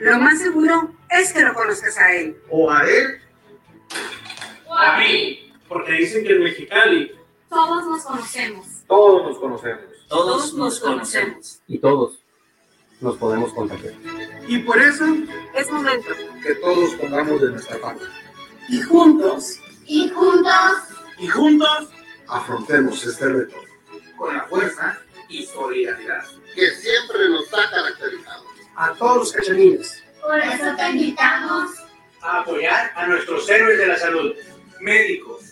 Lo más seguro es que lo conozcas a él. O a él. O a mí. Porque dicen que en Mexicali. Todos nos conocemos. Todos nos conocemos. Todos nos conocemos. Y todos nos podemos contagiar. Y por eso Es momento. que todos pongamos de nuestra parte. Y juntos, Y juntos. Y juntos. Afrontemos este reto con la fuerza y solidaridad que siempre nos ha caracterizado. A todos los cachanines. Por eso te invitamos. A apoyar a nuestros héroes de la salud. Médicos.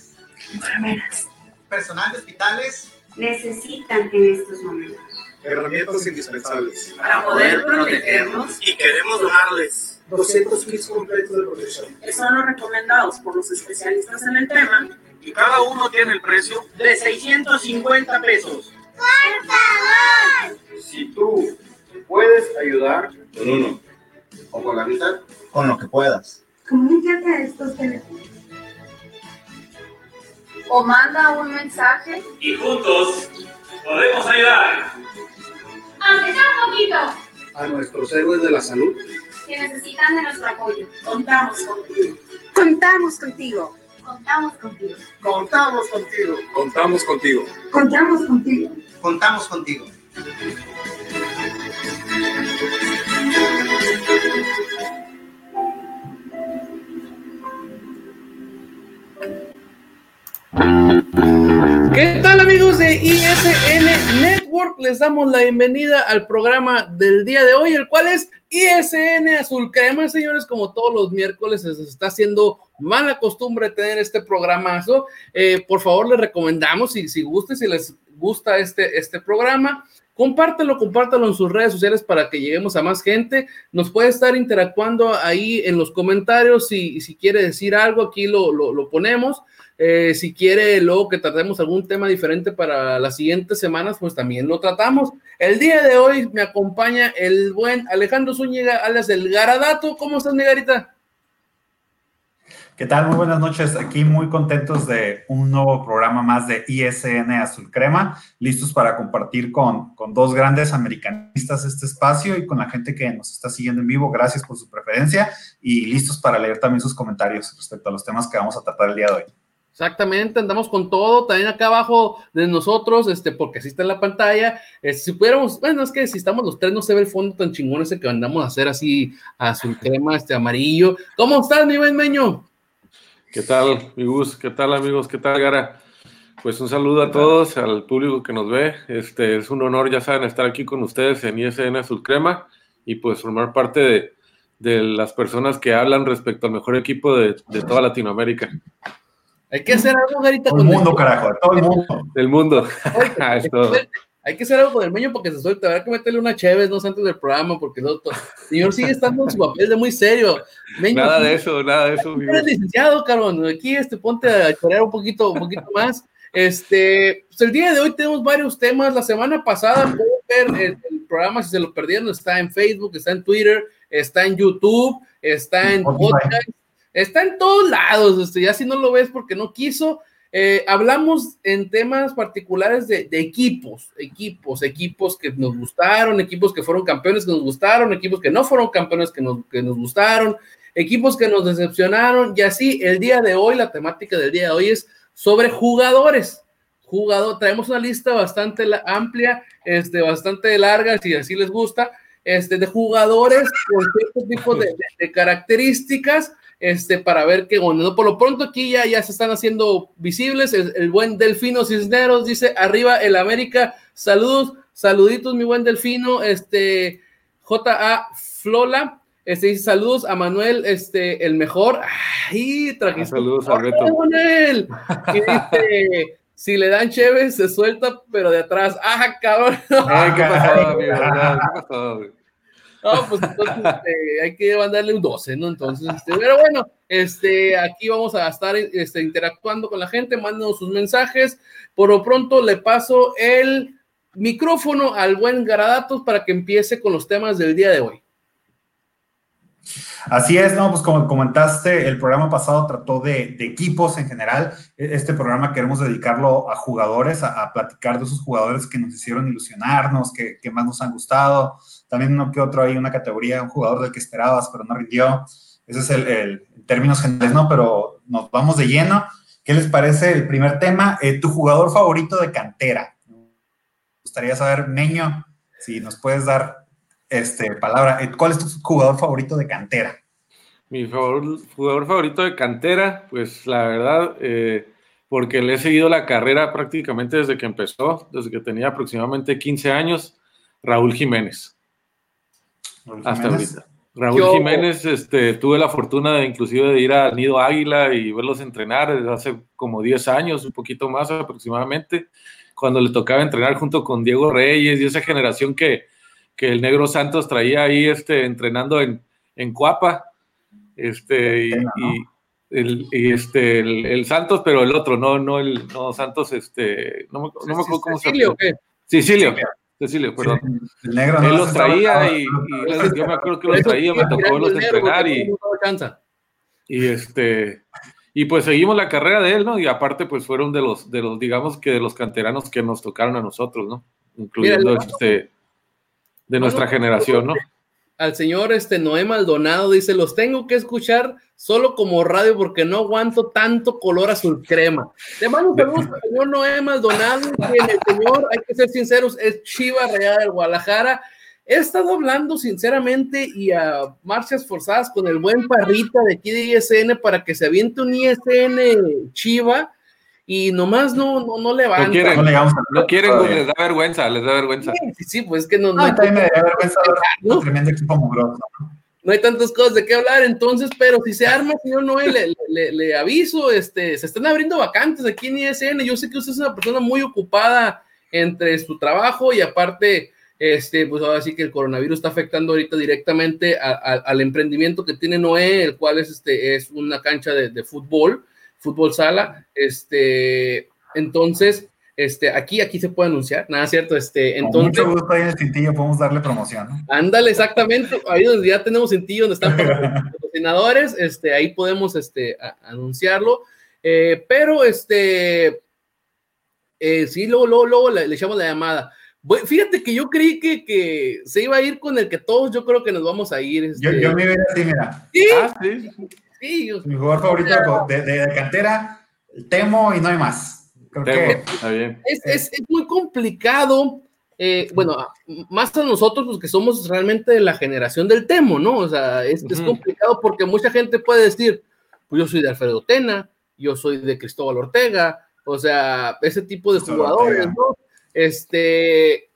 enfermeras, Personal de hospitales. necesitan en estos momentos. Herramientas indispensables. Para poder protegernos, Y queremos donarles 200 kits completos de protección. que son los recomendados por los especialistas en el tema, Y cada uno tiene el precio de 650 pesos. Si tú puedes ayudar con uno o con la mitad, Con lo que puedas. Comunícate a estos teléfonos. O manda un mensaje. y juntos podemos ayudar. Aunque sea un poquito. a nuestros héroes de la salud, Que necesitan de nuestro apoyo. Contamos contigo. Contamos contigo. Contamos contigo. contamos contigo. Contamos contigo. Contamos contigo. Contamos contigo. ¿Qué tal amigos de ISN Network? Les damos la bienvenida al programa del día de hoy, el cual es ISN Azul Crema, señores, como todos los miércoles se está haciendo mala costumbre tener este programazo. Eh, por favor, les recomendamos, si, si guste, si les gusta este, este programa, compártelo, compártelo en sus redes sociales para que lleguemos a más gente. Nos puede estar interactuando ahí en los comentarios, si, si quiere decir algo, aquí lo, lo, ponemos. Eh, si quiere luego que tratemos algún tema diferente para las siguientes semanas, pues también lo tratamos. El día de hoy me acompaña el buen Alejandro Zúñiga, alias el Garadato. ¿Cómo estás, mi garita? ¿Qué tal? Muy buenas noches. Aquí muy contentos de un nuevo programa más de ISN Azul Crema, listos para compartir con, con dos grandes americanistas este espacio y con la gente que nos está siguiendo en vivo. Gracias por su preferencia y listos para leer también sus comentarios respecto a los temas que vamos a tratar el día de hoy. Exactamente, andamos con todo, también acá abajo de nosotros, este, porque así está en la pantalla. Eh, si pudiéramos, bueno, es que si estamos los tres, no se ve el fondo tan chingón ese que andamos a hacer así azul crema, este amarillo. ¿Cómo estás, mi buen meño? ¿Qué tal, mi Gus? ¿Qué tal, amigos? ¿Qué tal, Gara? Pues un saludo a todos, al público que nos ve. Este es un honor, ya saben, estar aquí con ustedes en ISN Azul Crema y pues formar parte de, de las personas que hablan respecto al mejor equipo de, de toda Latinoamérica, Hay que hacer algo, Garita, Todo el mundo, carajo, todo el mundo. del mundo. Oye, Es todo. Hay que hacer algo con el meño porque se suelta. Habrá que meterle una chévez, no sé, antes del programa, porque el otro señor sigue estando en su papel de muy serio. Meño, Nada de eso, nada de eso, Eres licenciado, cabrón. Aquí este, ponte a chorear un poquito, un poquito más. Este, pues el día de hoy tenemos varios temas. La semana pasada pueden ver el, el programa si se lo perdieron. Está en Facebook, está en Twitter, está en YouTube, está en podcast, está en todos lados. Este, ya si no lo ves porque no quiso. Eh, hablamos en temas particulares de, equipos, equipos, equipos que nos gustaron, equipos que fueron campeones que nos gustaron, equipos que no fueron campeones que nos, que nos gustaron, equipos que nos decepcionaron y así el día de hoy, la temática del día de hoy es sobre jugadores. Jugador, traemos una lista bastante amplia, este, bastante larga, si así les gusta, este, de jugadores con cierto tipo de características, este, para ver qué bueno. Por lo pronto aquí ya, ya se están haciendo visibles. El, el buen Delfino Cisneros dice, arriba el América, saludos, saluditos, mi buen Delfino, este, J.A. Flola, este, dice saludos a Manuel, este, el mejor. Ay, trajiste. Ah, saludos a ¡Hola, Beto. Manuel! Y dice, si le dan chévere, se suelta, pero de atrás. ¡Ah, cabrón! Ay, ¿qué pasó, amigo? ¿Qué pasó? No, pues entonces este, hay que mandarle un 12, ¿no? Entonces, este, pero bueno, este, aquí vamos a estar este, interactuando con la gente, mándanos sus mensajes. Por lo pronto le paso el micrófono al buen Garadatos para que empiece con los temas del día de hoy. Así es, ¿no? Pues como comentaste, el programa pasado trató de, equipos en general. E- Este programa queremos dedicarlo a jugadores, a, a platicar de esos jugadores que nos hicieron ilusionarnos, que, que más nos han gustado. También uno que otro hay una categoría, un jugador del que esperabas, pero no rindió. Ese es el, el términos generales, ¿no? Pero nos vamos de lleno. ¿Qué les parece el primer tema? Eh, tu jugador favorito de cantera. Me gustaría saber, Meño, si nos puedes dar este, palabra. Eh, ¿Cuál es tu jugador favorito de cantera? Mi favor- jugador favorito de cantera, pues la verdad, eh, porque le he seguido la carrera prácticamente desde que empezó, desde que tenía aproximadamente 15 años, Raúl Jiménez, Raúl hasta Jiménez. ahorita. Raúl Yo- Jiménez, este, tuve la fortuna de inclusive de ir al Nido Águila y verlos entrenar desde hace como 10 años, un poquito más aproximadamente, cuando le tocaba entrenar junto con Diego Reyes y esa generación que, que el Negro Santos traía ahí este, entrenando en, en Cuapa. Este, y, el, y este, el, el Santos, pero el otro, no, no el no Santos, este, no me, no me acuerdo cómo se ¿Cecilio o llama. qué? Cecilio, Cecilio, perdón. El negro no Él los traía y, y yo me acuerdo que los traía, me tocó entrenar porque y, y este y pues seguimos la carrera de él, ¿no? Y aparte pues fueron de los de los digamos que de los canteranos que nos tocaron a nosotros, ¿no? Incluyendo Mira, este de nuestra generación, ¿no? Al señor este Noé Maldonado dice, los tengo que escuchar solo como radio porque no aguanto tanto color azul crema. Le mando saludos al señor Noé Maldonado, que el señor, hay que ser sinceros, es Chiva Real del Guadalajara. He estado hablando sinceramente y a marchas forzadas con el buen Parrita de aquí de ISN para que se aviente un ISN Chiva y nomás no, no, no levanta. No quieren, No le llegamos a- no quieren, les da vergüenza, les da vergüenza. Sí, sí, pues es que no, no Ah, hay también me daría vergüenza ver ¿no? un tremendo equipo mugroso. no hay tantas cosas de qué hablar, entonces, pero si se arma, señor Noel, le, le- le aviso, este, se están abriendo vacantes aquí en ISN, yo sé que usted es una persona muy ocupada entre su trabajo y aparte, este, pues ahora sí que el coronavirus está afectando ahorita directamente a- a- al emprendimiento que tiene Noé, el cual es, este, es una cancha de, de fútbol, fútbol sala, este, entonces, este, aquí, aquí se puede anunciar, nada cierto, este, Con entonces... mucho gusto ahí en el cintillo podemos darle promoción. ¿no? Ándale, exactamente, ahí donde ya tenemos cintillo, donde están los patrocinadores, este, ahí podemos este, a- anunciarlo. Eh, pero este, eh, sí, luego, luego, luego le, le echamos la llamada. Bueno, fíjate que yo creí que, que se iba a ir con el que todos yo creo que nos vamos a ir. Yo, este, yo me iba así, mira, sí, Ah, sí. Sí, mi jugador favorito de, de- de cantera, el Temo y no hay más. Creo Temo, que está bien. es, es- es muy complicado. eh, bueno, más a nosotros, los que somos realmente de la generación del Temo, ¿no? O sea, es, es complicado porque mucha gente puede decir, pues yo soy de Alfredo Tena, yo soy de Cristóbal Ortega, o sea, ese tipo de Cristóbal jugadores, Ortega. ¿no? Este,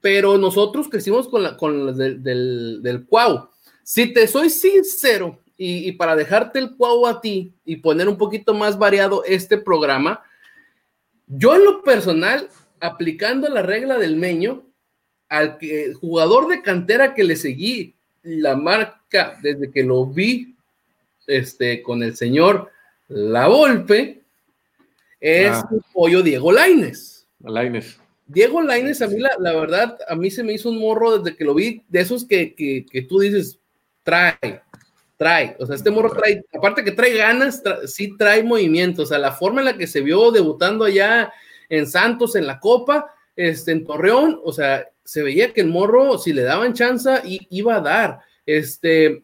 pero nosotros crecimos con la con la del, del, del Cuau. Si te soy sincero, y, y para dejarte el Cuau a ti y poner un poquito más variado este programa, yo en lo personal, aplicando la regla del meño, al que, jugador de cantera que le seguí la marca desde que lo vi este, con el señor La Volpe, es Ah. el pollo Diego Laines. Laines. Diego Laines, a mí la, la verdad, a mí se me hizo un morro desde que lo vi, de esos que, que, que tú dices, trae, trae, o sea, este morro trae, aparte que trae ganas, tra- sí trae movimiento, o sea, la forma en la que se vio debutando allá en Santos, en la Copa, este, en Torreón, o sea, se veía que el morro, si le daban chance, iba a dar, este,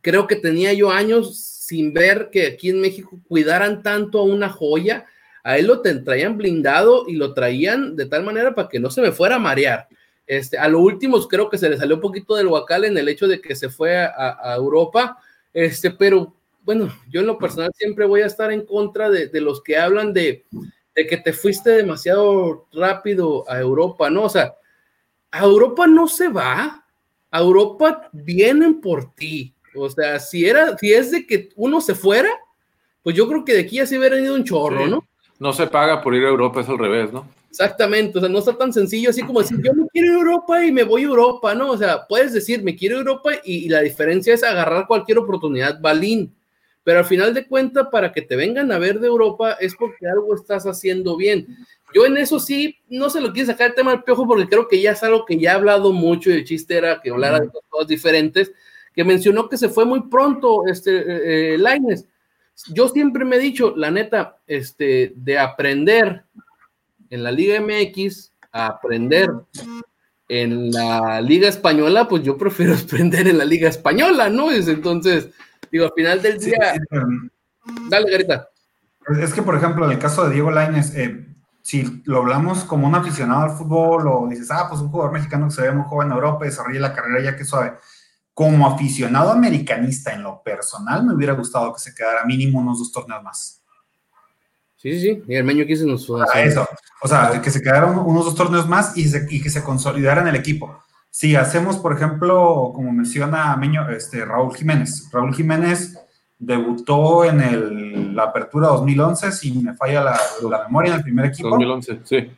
creo que tenía yo años sin ver que aquí en México cuidaran tanto a una joya, a él lo traían blindado y lo traían de tal manera para que no se me fuera a marear. Este, a lo último creo que se le salió un poquito del huacal en el hecho de que se fue a, a Europa, este, pero bueno, yo en lo personal siempre voy a estar en contra de, de los que hablan de, de que te fuiste demasiado rápido a Europa, ¿no? O sea, a Europa no se va, a Europa vienen por ti. O sea, si era, si es de que uno se fuera, pues yo creo que de aquí ya se hubiera ido un chorro, Sí. ¿no? No se paga por ir a Europa, es al revés, ¿no? Exactamente, o sea, no está tan sencillo así como decir, yo me quiero Europa y me voy a Europa, ¿no? O sea, puedes decir, me quiero Europa y, y la diferencia es agarrar cualquier oportunidad, balín. Pero al final de cuentas, para que te vengan a ver de Europa es porque algo estás haciendo bien. Yo en eso sí, no se lo quiero sacar el tema del piojo porque creo que ya es algo que ya he hablado mucho y el chiste era que hablara de cosas diferentes, que mencionó que se fue muy pronto, este, eh, eh, Lainez. Yo siempre me he dicho, la neta, este, de aprender en la Liga MX a aprender en la Liga Española, pues yo prefiero aprender en la Liga Española, ¿no? Es entonces, digo, al final del día, sí, dale, Garita. Es que, por ejemplo, en el caso de Diego Lainez, eh, si lo hablamos como un aficionado al fútbol o dices, ah, pues un jugador mexicano que se ve muy joven en Europa y desarrolla la carrera ya que suave. Como aficionado americanista en lo personal, me hubiera gustado que se quedara mínimo unos dos torneos más. Sí, sí, sí. Y el meño aquí se nos Para eso. O sea, que se quedaran unos dos torneos más y, se- y que se consolidara en el equipo. Si hacemos, por ejemplo, como menciona Meño, este, Raúl Jiménez. Raúl Jiménez debutó en el- la apertura 2011, si me falla la, la memoria, en el primer equipo. 2011, sí.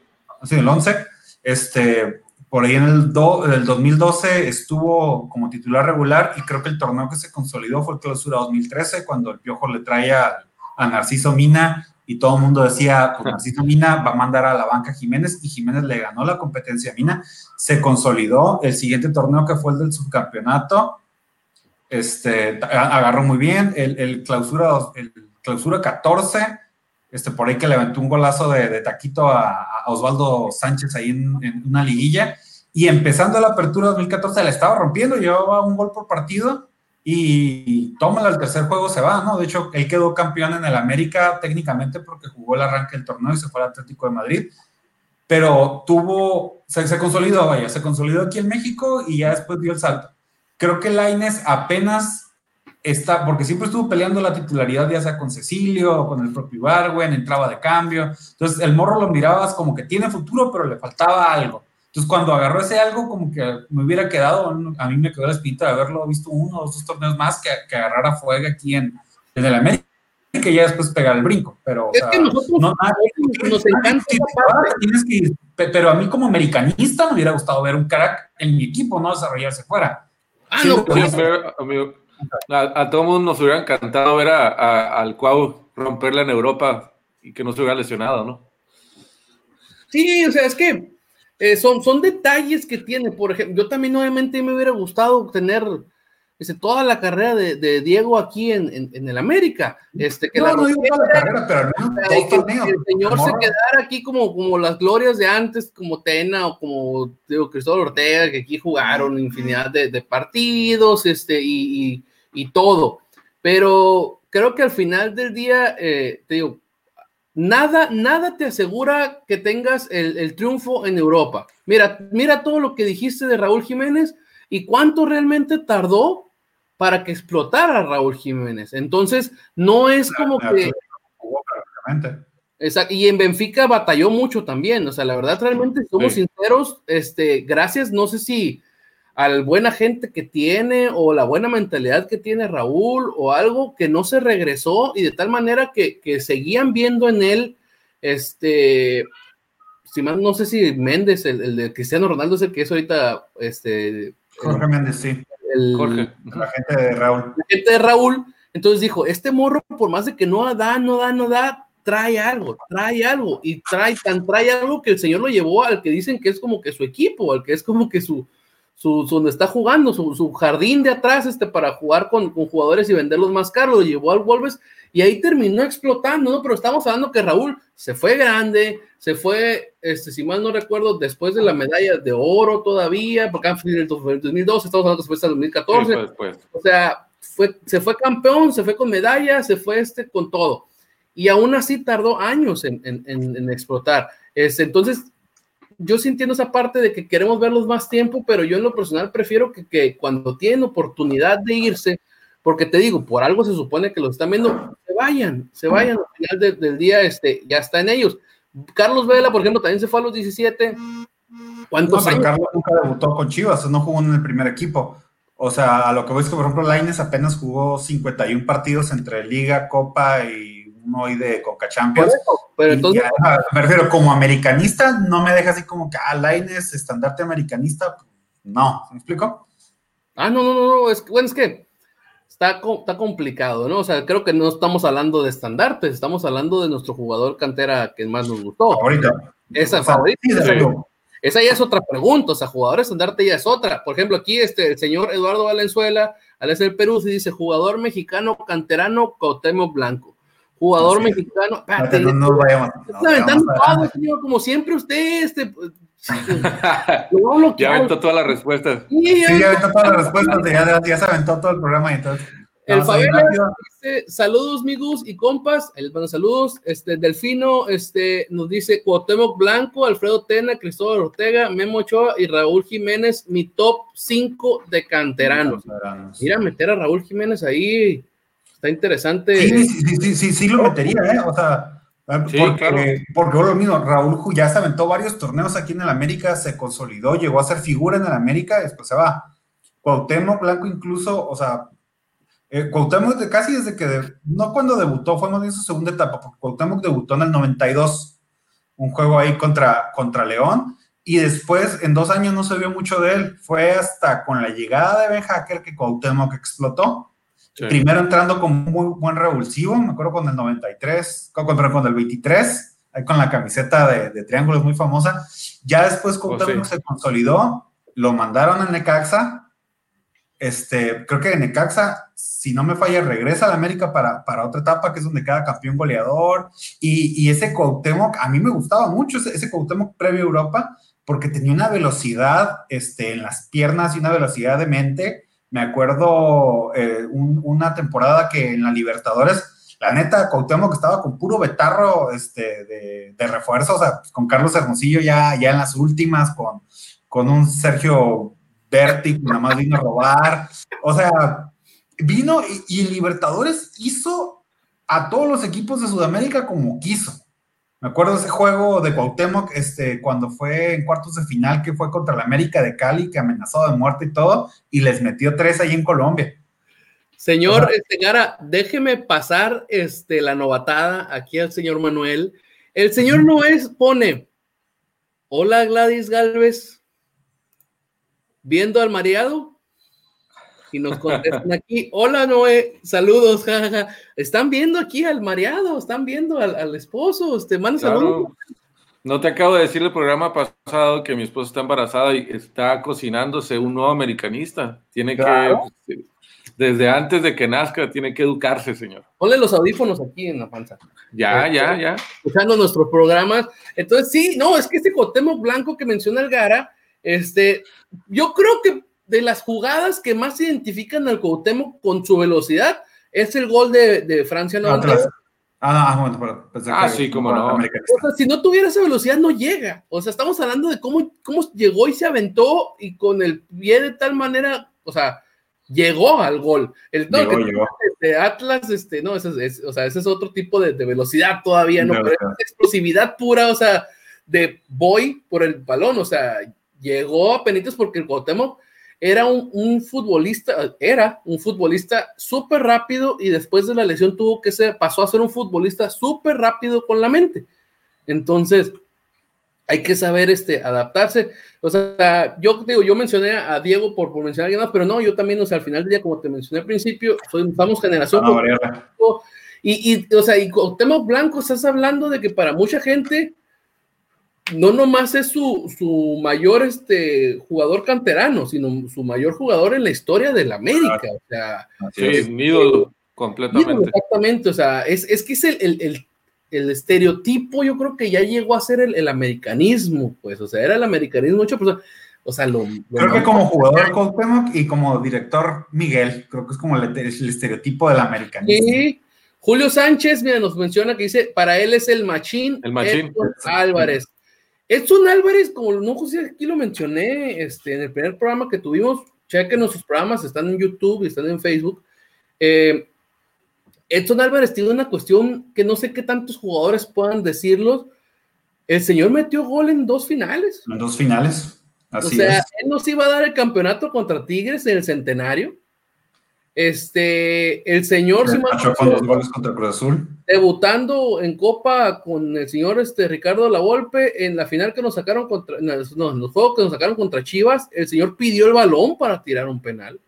Sí, el 11. Este, por ahí en el, do- el 2012 estuvo como titular regular y creo que el torneo que se consolidó fue el clausura 2013, cuando el Piojo le trae a, a Narciso Mina y todo el mundo decía, pues Mina va a mandar a la banca Jiménez y Jiménez le ganó la competencia a Mina. Se consolidó el siguiente torneo que fue el del subcampeonato. Este, agarró muy bien. El, clausura, el clausura 14 este, por ahí que le aventó un golazo de, de taquito a, a Osvaldo Sánchez ahí en, en una liguilla. Y empezando la apertura 2014 la estaba rompiendo, llevaba un gol por partido y tómala al tercer juego se va, ¿no? De hecho, él quedó campeón en el América técnicamente porque jugó el arranque del torneo y se fue al Atlético de Madrid. Pero tuvo, se, se consolidó, vaya, se consolidó aquí en México y ya después dio el salto. Creo que Laines apenas está, porque siempre estuvo peleando la titularidad, ya sea con Cecilio con el propio Ibarwen, entraba de cambio. Entonces, el morro lo mirabas como que tiene futuro, pero le faltaba algo. Entonces, cuando agarró ese algo, como que me hubiera quedado, a mí me quedó la espinita de haberlo visto uno o dos torneos más que, que agarrara fuego aquí en, en el América y que ya después pegar el brinco. Pero, o Es sea, que nosotros no, nos encanta pero a mí como americanista me hubiera gustado ver un crack en mi equipo, no desarrollarse fuera. Ah, Sí, no, pues, Sí, pero, amigo, a, a todo mundo nos hubiera encantado ver a, a- al Cuau romperla en Europa y que no se hubiera lesionado, ¿no? Sí, o sea, es que eh, son, son detalles que tiene. Por ejemplo, yo también obviamente me hubiera gustado tener este, toda la carrera de, de Diego aquí en, en, en el América. Este, que la No, no digo toda la carrera, pero menos que- que el señor se quedara aquí como, como las glorias de antes, como Tena o como digo, Cristóbal Ortega, que aquí jugaron infinidad de, de partidos este, y, y- y todo. Pero creo que al final del día, eh, te digo, nada, nada te asegura que tengas el, el triunfo en Europa. Mira, mira todo lo que dijiste de Raúl Jiménez y cuánto realmente tardó para que explotara Raúl Jiménez. Entonces, no es como que... Exacto, y en Benfica batalló mucho también, o sea, la verdad realmente somos Sí. sinceros, este, gracias, no sé si al buena gente que tiene o la buena mentalidad que tiene Raúl o algo que no se regresó y de tal manera que, que seguían viendo en él, este, si más no sé si Méndez, el, el de Cristiano Ronaldo es el que es ahorita, este, Jorge Méndez, sí. el, Jorge. La gente de Raúl. la gente de Raúl, entonces dijo, este morro, por más de que no da, no da, no da, trae algo, trae algo, y trae, tan trae algo que el señor lo llevó al que dicen que es como que su equipo, al que es como que su, su, su- donde está jugando, su, su jardín de atrás, este, para jugar con, con jugadores y venderlos más caros, lo llevó al Wolves, y ahí terminó explotando, ¿no? Pero estamos hablando que Raúl se fue grande, se fue, este, si mal no recuerdo, después de la medalla de oro todavía, porque en el 2012, estamos hablando que fue hasta el 2014, Sí, pues, pues. o sea, fue, se fue campeón, se fue con medalla, se fue este con todo. Y aún así tardó años en, en- en- en explotar. Este, entonces, yo sí entiendo esa parte de que queremos verlos más tiempo, pero yo en lo personal prefiero que, que cuando tienen oportunidad de irse, porque te digo, por algo se supone que los están viendo, se vayan, se vayan al final de- del día, este, ya está en ellos. Carlos Vela, por ejemplo, también se fue a los 17. No, ¿Cuántos pero años? Carlos nunca debutó con Chivas, no jugó en el primer equipo. O sea, a lo que voy es que, por ejemplo, Laines apenas jugó 51 partidos entre Liga, Copa y uno hoy de Coca Champions. eso, Pero entonces, ya, me refiero, como americanista, no me deja así como que, ah, Laines, estandarte americanista. No, ¿me explico? Ah, no, no, no, no, es que, bueno, es que está, está complicado, ¿no? O sea, creo que no estamos hablando de estandartes, estamos hablando de nuestro jugador cantera que más nos gustó. Ahorita. Esa O sea, favorita. sí, esa ya es otra pregunta, o sea, jugador estandarte ya es otra. Por ejemplo, aquí este, el señor Eduardo Valenzuela, al el Perú, se dice jugador mexicano canterano Cuauhtémoc Blanco. Jugador mexicano. No, espérate, no, no vayamos- no a- señor, como siempre usted, este, pues, a ya aventó todas las respuestas. Sí, ya Sí, ya aventó todas las respuestas, ya, ya se aventó todo el programa y entonces. El a ir Fabiola dice, saludos, migus y compas. El, bueno, saludos. Este, Delfino este, nos dice Cuauhtémoc Blanco, Alfredo Tena, Cristóbal Ortega, Memo Ochoa y Raúl Jiménez, mi top 5 de canteranos. Mira, meter a Raúl Jiménez ahí está interesante. Sí, sí, sí, sí, sí, sí lo metería, ¿eh? O sea, Sí, porque, claro. porque lo mismo, Raúl Ju- ya se aventó varios torneos aquí en el América, se consolidó, llegó a ser figura en el América, después se va. Cuauhtémoc Blanco incluso, o sea, eh, Cuauhtémoc de- casi desde que, de- no cuando debutó, fue más bien su segunda etapa, porque Cuauhtémoc debutó en el 92, un juego ahí contra, contra León, y después en dos años no se vio mucho de él, fue hasta con la llegada de Ben Hacker que Cuauhtémoc explotó, Sí. Primero entrando con muy buen revulsivo, me acuerdo con el 93, con, con, el 23, ahí con la camiseta de, de triángulos muy famosa. Ya después Cuauhtémoc sí. se consolidó, lo mandaron a Necaxa. Este, creo que de Necaxa, si no me falla, regresa a la América para, para otra etapa, que es donde queda campeón goleador. Y, y ese Cuauhtémoc, a mí me gustaba mucho ese, ese Cuauhtémoc previo a Europa, porque tenía una velocidad este, en las piernas y una velocidad de mente. Me acuerdo eh, un- una temporada que en la Libertadores, la neta, Cuauhtémoc estaba con puro betarro este, de, de refuerzo, o sea, con Carlos Hermosillo ya, ya en las últimas, con, con un Sergio Berti, que nada más vino a robar. O sea, vino y, y Libertadores hizo a todos los equipos de Sudamérica como quiso. Me acuerdo ese juego de Cuauhtémoc, este, cuando fue en cuartos de final, que fue contra la América de Cali, que amenazó de muerte y todo, y les metió tres ahí en Colombia. Señor este, Gara, déjeme pasar este, la novatada aquí al señor Manuel. El señor Noé pone, hola Gladys Galvez, viendo al mareado. Y nos contestan aquí, hola Noé, saludos, jajaja. Están viendo aquí al mareado, están viendo al, al esposo, este, manda saludos. Claro. No te acabo de decir el programa pasado que mi esposa está embarazada y está cocinándose un nuevo americanista. Tiene Claro. que, desde antes de que nazca, tiene que educarse, señor. Ponle los audífonos aquí en la panza. Ya, ya, ya. escuchando nuestros programas. Entonces, sí, no, es que este Cuauhtémoc Blanco que menciona el Gara, este, yo creo que de las jugadas que más identifican al Cuauhtémoc con su velocidad es el gol de, de Francia 90. Atlas. Ah, no, ah, bueno, Ah, que- sí, cómo no. O sea, si no tuviera esa velocidad, no llega. O sea, estamos hablando de cómo, cómo llegó y se aventó y con el pie de tal manera, o sea, llegó al gol. El no, Llegó, que llegó. de Atlas, este, no, ese es, es- o sea, ese es otro tipo de, de velocidad todavía, ¿no? Pero es explosividad pura, o sea, de voy por el balón, o sea, llegó a penitas porque el Cuauhtémoc era un, un futbolista, era un futbolista súper rápido y después de la lesión tuvo que ser, pasó a ser un futbolista súper rápido con la mente. Entonces, hay que saber este, adaptarse. O sea, yo digo, yo mencioné a Diego por, por mencionar a alguien más, pero no, yo también, o sea, al final del día, como te mencioné al principio, soy, estamos generación. No. Y, y, o sea, y con tema blanco, estás hablando de que para mucha gente no nomás es su, su mayor este, jugador canterano, sino su mayor jugador en la historia del América. O sea, es. Sí, un ídolo ídolo, completamente. exactamente. O sea, es, es que es el, el, el, el estereotipo, yo creo que ya llegó a ser el, el americanismo, pues, o sea, era el americanismo hecho, pues, o sea, lo, lo Creo que como jugador Cuauhtémoc y como director Miguel, creo que es como el, el estereotipo del americanista. Sí. Julio Sánchez, mira, nos menciona que dice, para él es el machín, El machín. Álvarez. Edson Álvarez, como no sé si aquí lo mencioné este, en el primer programa que tuvimos, chequen nuestros programas, están en YouTube y están en Facebook. Eh, Edson Álvarez tiene una cuestión que no sé qué tantos jugadores puedan decirlo. El señor metió gol en dos finales. En dos finales. Así o sea, es. él nos iba a dar el campeonato contra Tigres en el centenario. Este, el señor, no Despachó con dos goles contra Cruz Azul. Debutando en Copa con el señor este, Ricardo Lavolpe en la final que nos sacaron contra, no, en los juegos que nos sacaron contra Chivas, el señor pidió el balón para tirar un penal,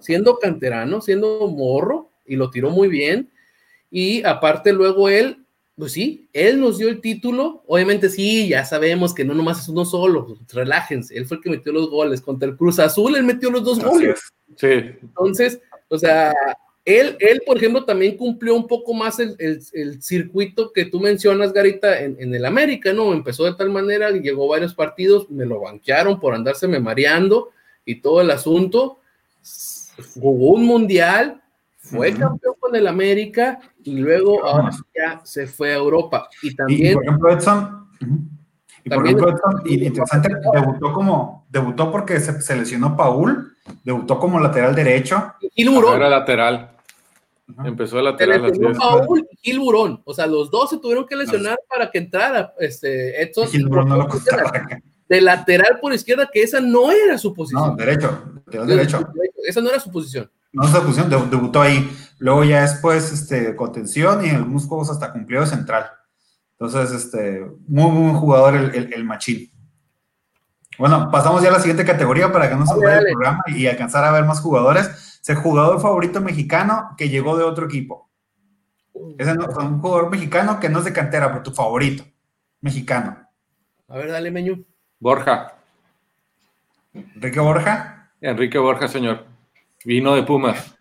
siendo canterano, siendo morro, y lo tiró muy bien. Y aparte luego él Pues sí, él nos dio el título. Obviamente sí, ya sabemos que no nomás es uno solo. Relájense. Él fue el que metió los goles. Contra el Cruz Azul, él metió los dos Así goles. es. Sí, Entonces, o sea, él, él, por ejemplo, también cumplió un poco más el, el- el circuito que tú mencionas, Garita, en, en el América, ¿no? Empezó de tal manera, llegó varios partidos, me lo banquearon por andárseme mareando y todo el asunto. Jugó un mundial, fue campeón con el América y luego ahora ya se fue a Europa. Y Y, y, también, por ejemplo, Edson. Y por También- ejemplo, Edson, y- interesante, debutó como, debutó porque se, se lesionó Paul, debutó como lateral derecho. Gil Burón. era lateral. Empezó de Se lateral. así. Paul y Gil Burón. O sea, los dos se tuvieron que lesionar para que entrara este, Edson. No lo de lateral por izquierda, que esa no era su posición. No, derecho, lateral derecho. Esa no era su posición. No se pusieron, deb- debutó ahí. Luego ya después, este, contención y en algunos juegos hasta cumplió de central. Entonces, este, muy, buen jugador el, el, el machín. Bueno, pasamos ya a la siguiente categoría para que no se vaya el programa y alcanzar a ver más jugadores. Es el jugador favorito mexicano que llegó de otro equipo. Ese no- o sea, un jugador mexicano que no es de cantera, pero tu favorito. Mexicano. A ver, dale, Meñu. Borja. Enrique Borja. Enrique Borja, señor. Vino de Pumas.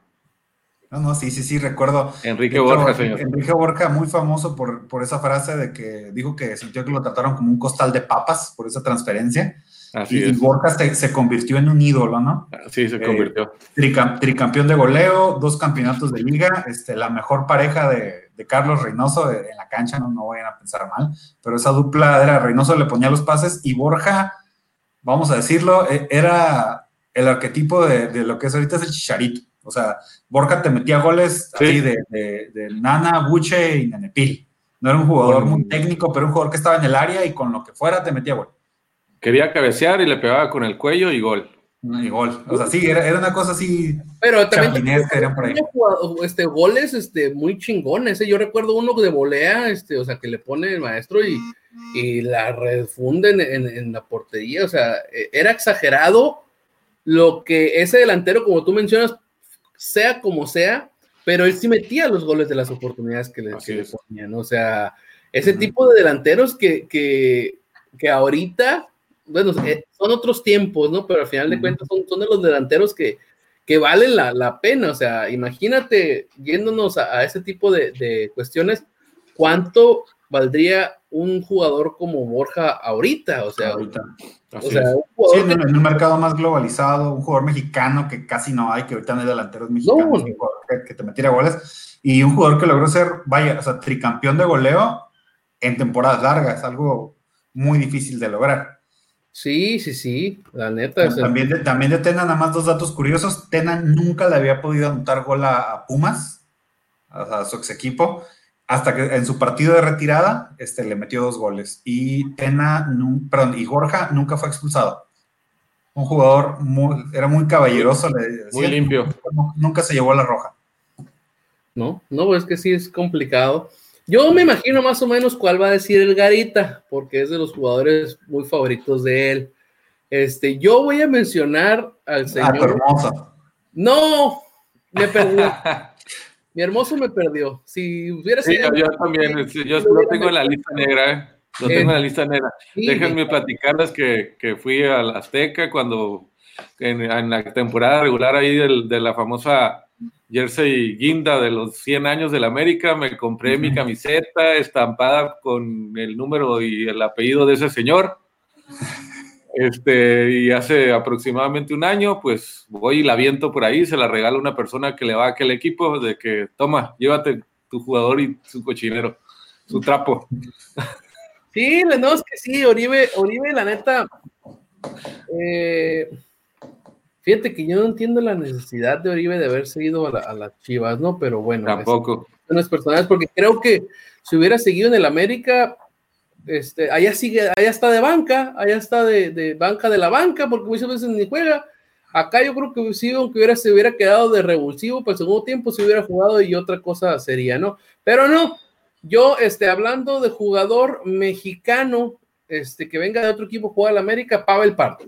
No, no, sí, sí, sí, recuerdo. Enrique hecho, Borja, señor. Enrique Borja, muy famoso por, por esa frase de que dijo que sintió que lo trataron como un costal de papas por esa transferencia. Así y. Borja se, se convirtió en un ídolo, ¿no? Sí, se Eh, convirtió. Tricam- tricampeón de goleo, dos campeonatos de liga, este, la mejor pareja de, de Carlos Reynoso en la cancha, no, no vayan a pensar mal, pero esa dupla era Reynoso le ponía los pases y Borja, vamos a decirlo, e- era el arquetipo de, de lo que es ahorita es el chicharito. O sea, Borja te metía goles Sí. así de, de- de Nana, Buche y Nenepil. No era un jugador muy técnico, pero un jugador que estaba en el área y con lo que fuera te metía gol. Quería cabecear y le pegaba con el cuello y gol. Y gol. O sea, sí, era, era una cosa así Pero también por ahí. jugado- este, goles este, muy chingones. ¿eh? Yo recuerdo uno de volea, este, o sea, que le pone el maestro y, y la refunde en, en- en la portería. O sea, eh, era exagerado lo que ese delantero, como tú mencionas, sea como sea, pero él sí metía los goles de las oportunidades que le, que ponían. O sea, ese tipo de delanteros que, que, que ahorita, bueno, eh, son otros tiempos, ¿no? Pero al final de cuentas son, son de los delanteros que, que valen la, la pena. O sea, imagínate yéndonos a, a ese tipo de, de cuestiones, ¿cuánto valdría un jugador como Borja ahorita? O sea, Ahorita. O sea un Sí, jugador en, que- en un mercado más globalizado, un jugador mexicano que casi no hay, que ahorita no hay delanteros mexicanos, No. un jugador que, que te metiera goles, y un jugador que logró ser, vaya, o sea, tricampeón de goleo en temporadas largas, algo muy difícil de lograr. Sí, sí, sí, la neta. También de, también de Tena, nada más dos datos curiosos, Tena nunca le había podido anotar gol a, a Pumas, a, a su ex equipo, hasta que en su partido de retirada este, le metió dos goles. Y Tena, nun- perdón, y Borja nunca fue expulsado. Un jugador muy, era muy caballeroso, le Muy limpio. nunca, nunca se llevó a la roja. No, no, es que sí es complicado. Yo me imagino más o menos cuál va a decir el Garita, porque es de los jugadores muy favoritos de él. Este, yo voy a mencionar al Ah, tu señor. hermoso. No, me perdió. Mi hermoso me perdió. Si hubiera Sí, sido. yo, yo también. sí, Yo lo tengo en la lista negra, ¿eh? Lo Eh, tengo en la lista negra. Sí, Déjenme platicarles que, que fui al Azteca cuando en, en la temporada regular ahí del- de la famosa Jersey Guinda de los 100 años del América, me compré mi camiseta estampada con el número y el apellido de ese señor. Este, y hace aproximadamente un año, pues voy y la viento por ahí, se la regalo a una persona que le va a aquel equipo, de que toma, llévate tu jugador y su cochinero, su trapo. Sí, no, es que sí, Oribe, Oribe, la neta. eh, fíjate que yo no entiendo la necesidad de Oribe de haberse ido a, la- a las Chivas, ¿no? Pero bueno, Tampoco. cuestiones personales, porque creo que si hubiera seguido en el América, este, allá sigue, allá está de banca, allá está de, de banca de la banca, porque muchas veces ni juega. Acá yo creo que sí, aunque hubiera, se hubiera quedado de revulsivo, para el segundo tiempo se hubiera jugado y otra cosa sería, ¿no? Pero no, yo, este, hablando de jugador mexicano, este, que venga de otro equipo a jugar al América, Pavel Pardo.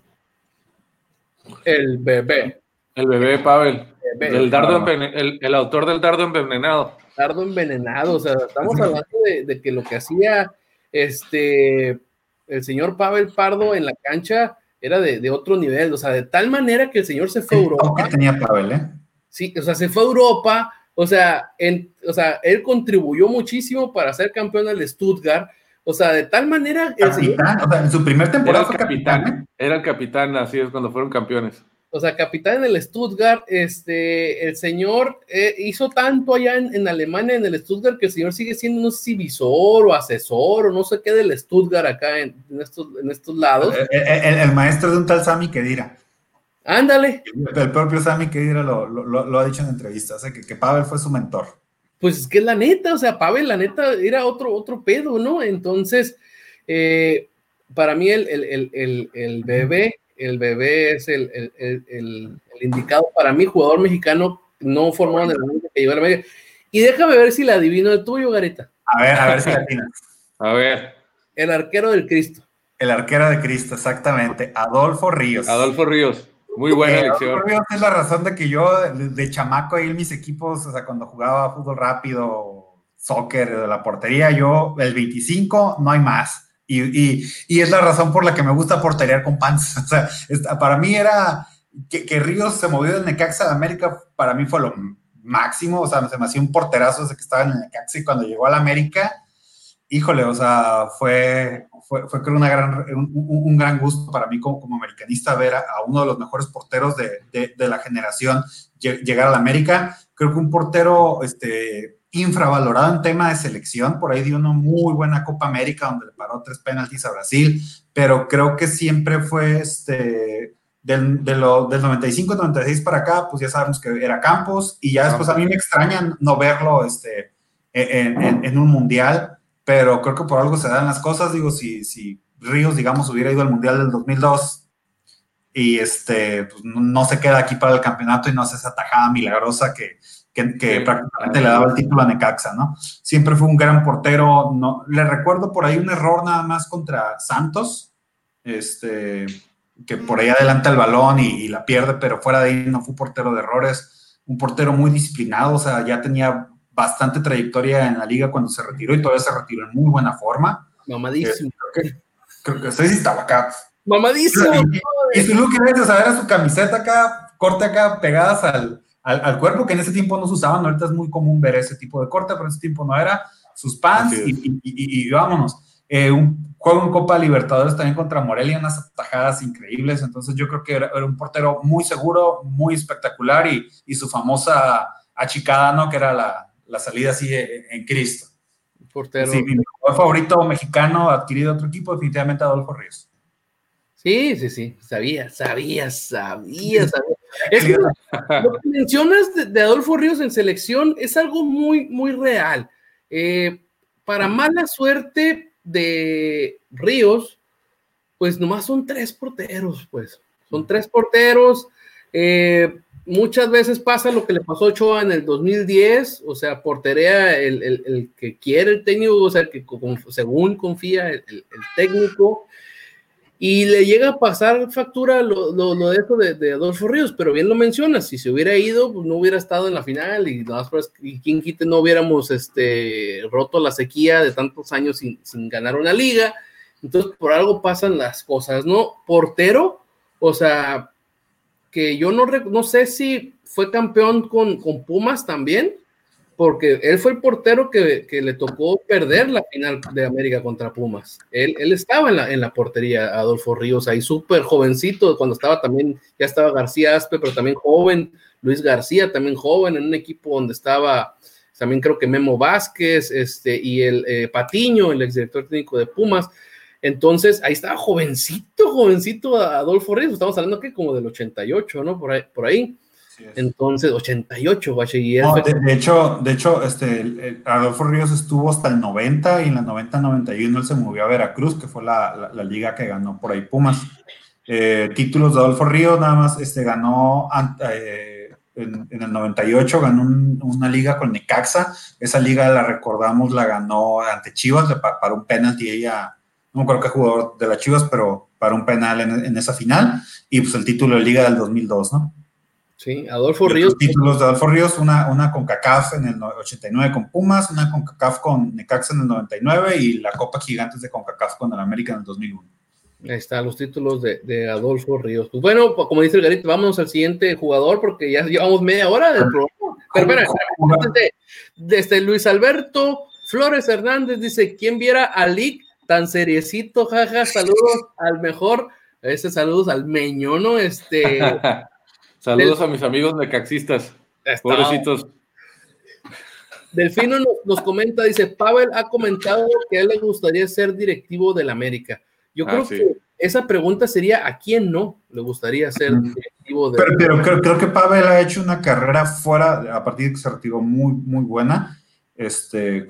El bebé. El bebé Pavel, bebé. el, dardo envene- el, el autor del dardo envenenado. bastardo envenenado. O sea, estamos hablando de, de que lo que hacía este el señor Pavel Pardo en la cancha era de, de otro nivel. O sea, de tal manera que el señor se fue a Europa. que tenía Pavel, ¿eh? Sí, o sea, se fue a Europa. O sea, en, o sea, él contribuyó muchísimo para ser campeón del Stuttgart. O sea, de tal manera. el señor- Capitán, o sea, en su primer Era temporada el fue capitán. ¿eh? capitán, era el capitán, así es, cuando fueron campeones. o sea, capitán en el Stuttgart, este, el señor eh, hizo tanto allá en, en Alemania, en el Stuttgart, que el señor sigue siendo, no sé si visor o asesor o no sé qué del Stuttgart acá en, en estos, en estos lados. El, el- el maestro de un tal Sami Kedira. Ándale, El propio Sami Kedira lo, lo- lo- lo ha dicho en entrevistas, ¿eh? que, que Pavel fue su mentor. Pues es que la neta, o sea, Pavel, la neta, era otro, otro pedo, ¿no? Entonces, eh, para mí el, el, el, el, el bebé, el bebé es el, el, el, el- el indicado para mí, jugador mexicano no formado en el que llegó a la América. Y déjame ver si la adivino el tuyo, Garita. A ver, a ver si la tienes. A ver, El arquero del Cristo. El arquero de Cristo, exactamente. Adolfo Ríos. Adolfo Ríos, muy buena Eh, elección. Es la razón de que yo, de, de chamaco, ahí en mis equipos, o sea, cuando jugaba fútbol rápido, soccer, de la portería, yo, el 25, no hay más. Y, y, y es la razón por la que me gusta porterear con pants. O sea, esta- para mí era que, que Ríos se movió del Necaxa de América, para mí fue lo máximo. O sea, se me hacía un porterazo desde que estaba en el Necaxa y cuando llegó a la América, híjole, o sea, fue, fue, fue creo una gran, un, gran gusto para mí como, como americanista ver a, a uno de los mejores porteros de, de- de la generación lle- llegar a la América. Creo que un portero este, infravalorado en tema de selección, por ahí dio una muy buena Copa América donde le paró tres penaltis a Brasil, pero creo que siempre fue este, del, de lo- del 95-96 para acá, pues ya sabemos que era Campos y ya después a mí me extraña no verlo este, en, en- en un mundial, pero creo que por algo se dan las cosas. Digo, si, si Ríos, digamos, hubiera ido al mundial del 2002 y este, pues, no, se queda aquí para el campeonato y no hace esa tajada milagrosa que, que, que Sí. prácticamente le daba el título a Necaxa, ¿no? Siempre fue un gran portero. No, le recuerdo por ahí un error nada más contra Santos, este, que por ahí adelanta el balón y, y la pierde, pero fuera de ahí no fue portero de errores. Un portero muy disciplinado, o sea, ya tenía bastante trayectoria en la liga cuando se retiró y todavía se retiró en muy buena forma. Mamadísimo. Creo que, creo que sí estaba acá. Mamadísimo. Y, y su look era, o sea, era su camiseta acá, corte acá, pegadas al, al, al cuerpo, que en ese tiempo no se usaban. Ahorita es muy común ver ese tipo de corte, pero en ese tiempo no era. Sus pants y, es. y- y- y vámonos. Eh, un juego en Copa Libertadores también contra Morelia, unas atajadas increíbles. Entonces yo creo que era, era un portero muy seguro, muy espectacular y, y su famosa achicada, ¿no? Que era la, la salida así en, Cristo. Portero. Sí, mi favorito mexicano adquirido otro equipo, definitivamente Adolfo Ríos. Sí, sí, sí, sabía, sabía, sabía, sabía. Es que lo que mencionas de, de Adolfo Ríos en selección es algo muy, muy real. Eh, para mala suerte de Ríos, pues nomás son tres porteros, pues. Son tres porteros. Eh, muchas veces pasa lo que le pasó a Ochoa en el 2010, o sea, porterea el, el- el que quiere el técnico, o sea, que con- según confía el, técnico, y le llega a pasar factura lo, lo- de eso de, Adolfo Ríos, pero bien lo mencionas, si se hubiera ido, pues no hubiera estado en la final y por- y quien quite no hubiéramos este, roto la sequía de tantos años sin, sin ganar una liga, entonces por algo pasan las cosas, ¿no? Portero, o sea, que yo no, no sé si fue campeón con, con Pumas también, porque él fue el portero que, que le tocó perder la final de América contra Pumas. Él, él estaba en la, en la portería, Adolfo Ríos, ahí súper jovencito, cuando estaba también, ya estaba García Aspe, pero también joven, Luis García también joven, en un equipo donde estaba también creo que Memo Vázquez este, y el eh, Patiño, el exdirector técnico de Pumas. Entonces, ahí estaba jovencito, jovencito Adolfo Ríos, estamos hablando que como del 88, ¿no? Por ahí. Por ahí. Entonces, 88, guache, y No, de, de hecho, de hecho este, el- el Adolfo Ríos estuvo hasta el 90 y en la 90-91 él se movió a Veracruz, que fue la, la- la liga que ganó por ahí Pumas. Eh, títulos de Adolfo Ríos, nada más este, ganó eh, en, en el 98, ganó un- una liga con Necaxa. Esa liga la recordamos, la ganó ante Chivas le pa- para un penalti ella, no me acuerdo qué jugador de las Chivas, pero para un penal en, en esa final. Y pues el título de liga del 2002, ¿no? Sí, Adolfo Y Ríos. títulos de Adolfo Ríos, una, una con CACAF en el no- 89 con Pumas, una con CACAF con Necaxa en el 99 y la Copa Gigantes de CONCACAF con el América en el 2001. Ahí están los títulos de, de Adolfo Ríos. Pues bueno, como dice el Garito, vámonos al siguiente jugador porque ya llevamos media hora del programa. Pero espera, espera, antes de- desde Luis Alberto Flores Hernández dice: ¿Quién viera a Lick tan seriecito? Jaja, saludos al mejor. Este saludos al meño, ¿no? Este. Saludos a mis amigos necaxistas. está- Pobrecitos. Delfino nos, nos comenta, dice, Pavel ha comentado que a él le gustaría ser directivo del América. Yo Ah, creo sí. que esa pregunta sería, ¿a quién no le gustaría ser directivo del Pero, pero creo, creo que Pavel ha hecho una carrera fuera, a partir de que se retiró, muy, muy buena. Este,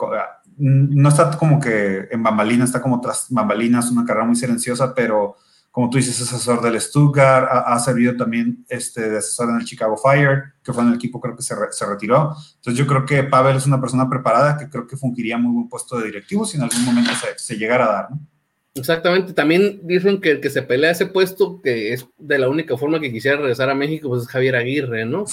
no está como que en bambalinas, está como tras bambalinas, una carrera muy silenciosa, pero como tú dices, es asesor del Stuttgart, ha, ha servido también este, de asesor en el Chicago Fire, que fue en el equipo creo que se, re- se retiró. Entonces yo creo que Pavel es una persona preparada que creo que fungiría muy buen puesto de directivo si en algún momento se, se llegara a dar. ¿no? Exactamente, también dicen que el que se pelea ese puesto, que es de la única forma que quisiera regresar a México, pues es Javier Aguirre, ¿no?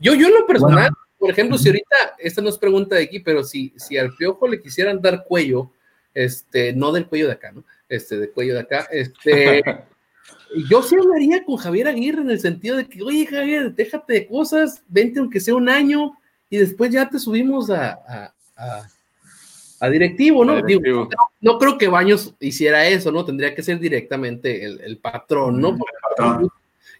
Yo, yo en lo personal, Bueno. Por ejemplo, si ahorita, esta no es pregunta de aquí, pero si, si al piojo le quisieran dar cuello, este, no del cuello de acá, ¿no? Este, de cuello de acá, este, yo sí hablaría con Javier Aguirre en el sentido de que, oye, Javier, déjate de cosas, vente aunque sea un año y después ya te subimos a, a, a- a directivo, ¿no? Digo, no creo que Baños hiciera eso, ¿no? Tendría que ser directamente el, el patrón, ¿no? Porque Patrón.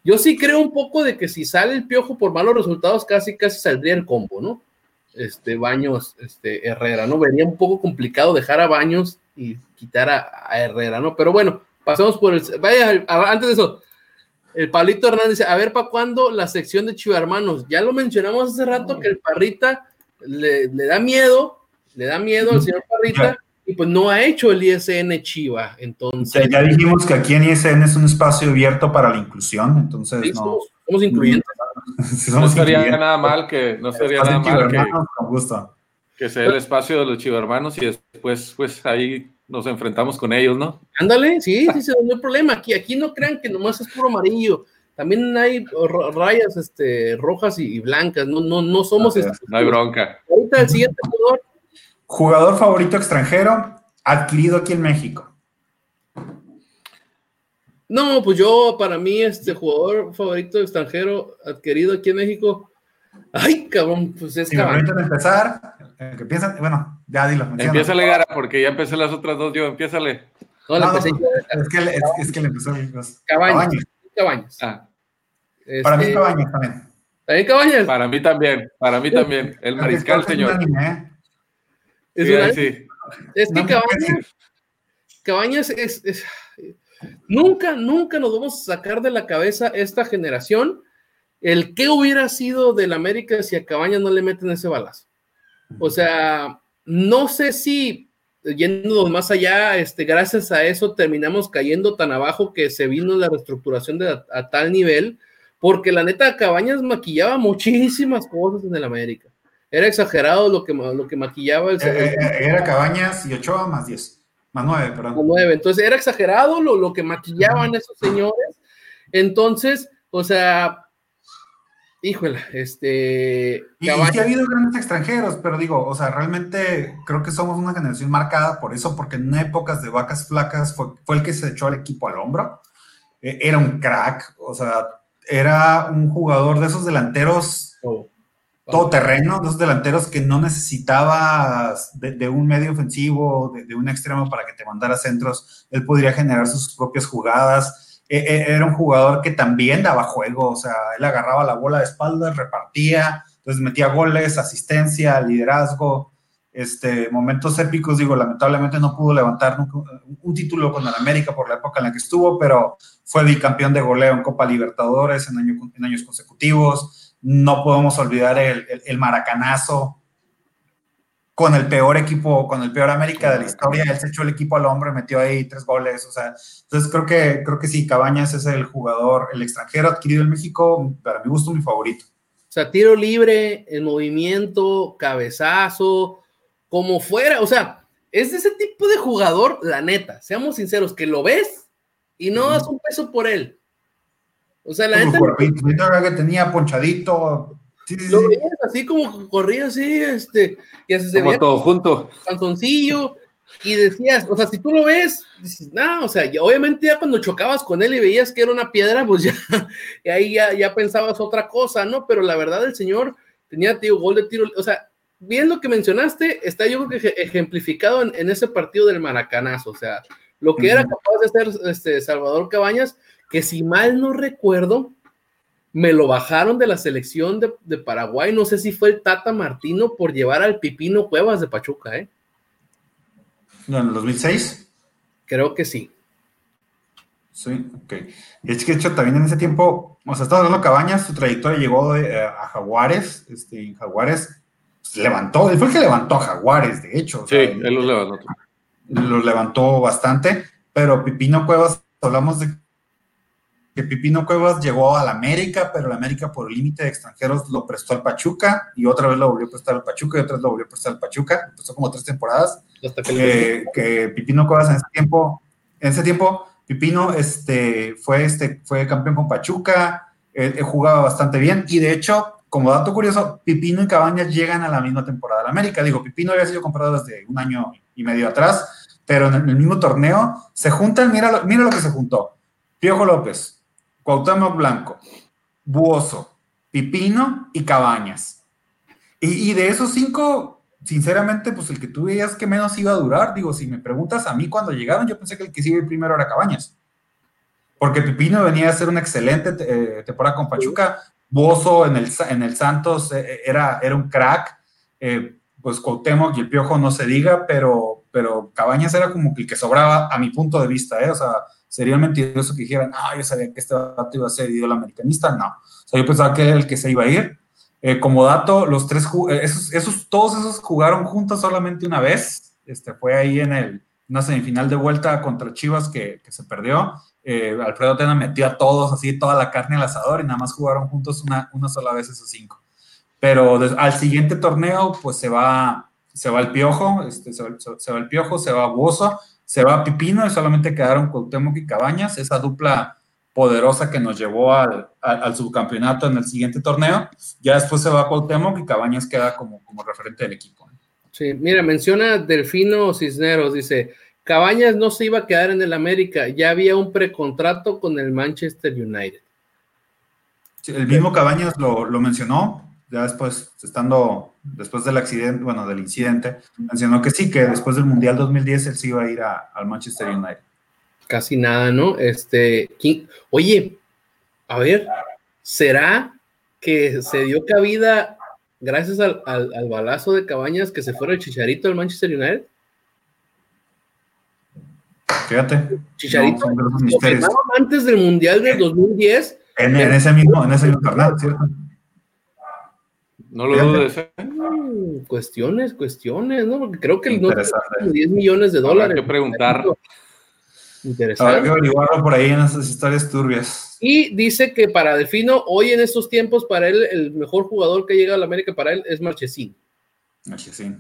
Yo sí creo un poco de que si sale el piojo por malos resultados, casi casi saldría el combo, ¿no? Este Baños, este Herrera, ¿no? Vería un poco complicado dejar a Baños y quitar a, a Herrera, ¿no? Pero bueno, pasamos por el. Vaya, antes de eso, el Palito Hernández dice: A ver, ¿para cuándo la sección de Chivarmanos? Ya lo mencionamos hace rato que el Parrita le, le da miedo, le da miedo al señor Parrita y pues no ha hecho el ISN Chiva. Entonces, Ya, ya dijimos que aquí en ISN es un espacio abierto para la inclusión, entonces sí, no. somos, somos incluyentes. Sí, No incluyentes. nada mal que no Espacio nada mal que, chivermanos, con gusto. que sea el espacio de los chivermanos y después pues ahí nos enfrentamos con ellos, ¿no? Ándale, sí, sí, sí, no hay problema. Aquí, aquí no crean que nomás es puro amarillo. También hay rayas este, rojas y, y blancas. No, no, no somos. Es, este- No hay bronca. Ahorita el siguiente jugador. Jugador favorito extranjero adquirido aquí en México. No, pues yo, para mí, este jugador favorito extranjero adquirido aquí en México. Ay, cabrón, pues es Si me cabrón. permiten empezar, que piensan, bueno, ya dilo. Empiézale, Gara, porque ya empecé las otras dos yo, empiézale. No, yo, es, que, le- es, es que le empezó los- Cabañas. Cabañas. Ah, Para mí Este, Cabañas también. ¿También Cabañas? para mí también, para mí también. El mariscal, señor. anime, ¿eh? Es, Sí, una- ahí sí. es que No, Cabañas, Cabañas es, es- Nunca, nunca nos vamos a sacar de la cabeza esta generación el qué hubiera sido del América si a Cabañas no le meten ese balazo. O sea, no sé si yéndonos más allá, este, gracias a eso terminamos cayendo tan abajo que se vino la reestructuración de a, a tal nivel, porque la neta Cabañas maquillaba muchísimas cosas en el América. Era exagerado lo que, lo que maquillaba el, Eh, eh, Era Cabañas y Ochoa más 10, más 9, perdón. como nueve. Entonces era exagerado lo, lo que maquillaban esos señores. Entonces, o sea, híjole, este. Y, y Cabañas- sí ha habido grandes extranjeros, pero digo, o sea, realmente creo que somos una generación marcada por eso, porque en épocas de vacas flacas fue, fue el que se echó al equipo al hombro. Eh, era un crack, o sea, era un jugador de esos delanteros Oh, todoterreno, de esos delanteros que no necesitabas de, de un medio ofensivo, de, de un extremo para que te mandara centros, él podría generar sus propias jugadas. Eh, eh, era un jugador que también daba juego, o sea, él agarraba la bola de espaldas, repartía, entonces metía goles, asistencia, liderazgo, este, momentos épicos, digo, lamentablemente no pudo levantar un, un título con el América por la época en la que estuvo, pero fue bicampeón de goleo en Copa Libertadores en, año- en años consecutivos. No podemos olvidar el, el- el maracanazo con el peor equipo, con el peor América de la historia. Él se echó el equipo al hombro y metió ahí tres goles. O sea, entonces creo que, creo que sí, Cabañas es el jugador, el extranjero adquirido en México, para mi gusto, mi favorito. O sea, tiro libre, el movimiento, cabezazo, como fuera. O sea, es ese tipo de jugador, la neta, seamos sinceros, que lo ves y no das un peso por él. O sea, la ahorita que tenía ponchadito. Sí, sí, lo veías cuerpito, ahorita que tenía ponchadito. Sí, sí, sí. así como corría así, este, y así se Como veía todo junto. panzoncillo, y decías, o sea, si tú lo ves, dices, no, o sea, ya- obviamente ya cuando chocabas con él y veías que era una piedra, pues ya, y ahí ya, ya pensabas otra cosa, ¿no? Pero la verdad, el señor tenía, tío, gol de tiro, o sea, bien lo que mencionaste, está yo creo que eje- ejemplificado en, en ese partido del Maracanazo, o sea, lo que era capaz de hacer este, Salvador Cabañas, que si mal no recuerdo, me lo bajaron de la selección de, de Paraguay, no sé si fue el Tata Martino por llevar al Pipino Cuevas de Pachuca, ¿eh? No, en el 2006. Creo que sí. Sí, ok. Es que de hecho también en ese tiempo, o sea, estaba hablando de Cabañas, su trayectoria llegó de, eh, a Jaguares, este, en Jaguares pues, levantó, él fue el que levantó a Jaguares, de hecho. o Sí, sea, él los levantó. los levantó bastante, pero Pipino Cuevas, hablamos de que Pipino Cuevas llegó al América, pero el América por el límite de extranjeros lo prestó al Pachuca y otra vez lo volvió a prestar al Pachuca y otra vez lo volvió a prestar al Pachuca, empezó como tres temporadas Hasta que que Pipino Cuevas en ese tiempo, en ese tiempo, Pipino este, fue, este, fue campeón con Pachuca, eh, eh, jugaba bastante bien, y de hecho, como dato curioso, Pipino y Cabañas llegan a la misma temporada de la América. Digo, Pipino había sido comprado desde un año y medio atrás, pero en el, en el mismo torneo se juntan, mira lo, mira lo que se juntó. Piojo López, Cuauhtémoc Blanco, Buoso, Pipino y Cabañas. Y, de esos cinco, sinceramente, pues el que tú veías que menos iba a durar, digo, si me preguntas a mí cuando llegaron, yo pensé que el que iba a ir primero era Cabañas. Porque Pipino venía a hacer una excelente eh, temporada con Pachuca, Bozo en el, en el Santos eh, era, era un crack, eh, pues Cuauhtémoc y el Piojo no se diga, pero, pero Cabañas era como el que sobraba a mi punto de vista, ¿eh? o sea, sería mentiroso que dijeran, no, yo sabía que este dato iba a ser ídolo americanista, no, o sea, yo pensaba que era el que se iba a ir, eh, como dato, los tres, eh, esos, todos esos jugaron juntos solamente una vez. Este, fue ahí en el, una semifinal de vuelta contra Chivas que, se perdió. Eh, Alfredo Tena metió a todos así toda la carne al asador y nada más jugaron juntos una, sola vez esos cinco. Pero al siguiente torneo, pues se va, se va el Piojo, este, se, va, se- el Piojo, se va Buoso, se va Pipino y solamente quedaron Cuauhtémoc y Cabañas, esa dupla poderosa que nos llevó al, al, al subcampeonato en el siguiente torneo. Ya después se va Cuauhtémoc y Cabañas queda como, como referente del equipo. Sí, mira, menciona Delfino Cisneros, dice, Cabañas no se iba a quedar en el América, ya había un precontrato con el Manchester United. Sí, el mismo Cabañas lo, lo mencionó, ya después, estando, después del accidente, bueno, del incidente, mencionó que sí, que después del Mundial 2010 él sí iba a ir a- al Manchester United. Casi nada, ¿no? Este, ¿quién- oye, a ver, ¿será que se dio cabida gracias al, al- al balazo de Cabañas que se fuera el Chicharito al Manchester United? Fíjate. Chicharito, No, antes del Mundial del 2010. En, en ese mismo, en ese mismo torneo, ¿cierto? No lo dudes, ¿eh? Mm, cuestiones, cuestiones, ¿no? Porque creo que no Interesante. como 10 millones de Habrá dólares. que preguntar. Habrá Interesante. que averiguarlo por ahí en esas historias turbias. Y dice que para Delfino, hoy en estos tiempos, para él, el mejor jugador que llega a la América para él es Marchesín. Sí.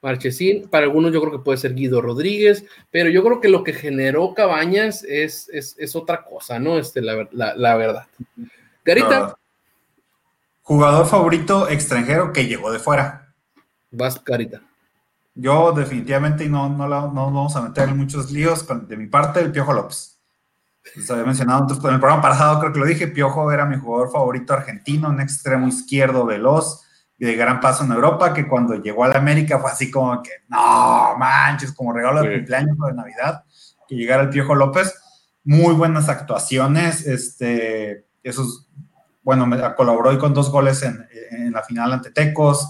Marchesín, para algunos yo creo que puede ser Guido Rodríguez, pero yo creo que lo que generó Cabañas es, es, es otra cosa, ¿no? Este, la, la- la verdad. Garita, Jugador favorito extranjero que llegó de fuera. vas, Garita. Yo definitivamente, y no, no, la- no vamos a meter en muchos líos, con- de mi parte, el Piojo López. Les había mencionado antes, en el programa pasado creo que lo dije, Piojo era mi jugador favorito argentino, un extremo izquierdo veloz y de gran paso en Europa, que cuando llegó a la América fue así como que, no manches, como regalo de Sí. cumpleaños o de Navidad, que llegara el Piojo López. Muy buenas actuaciones, este, esos, bueno, me, colaboró hoy con dos goles en, en la final ante Tecos.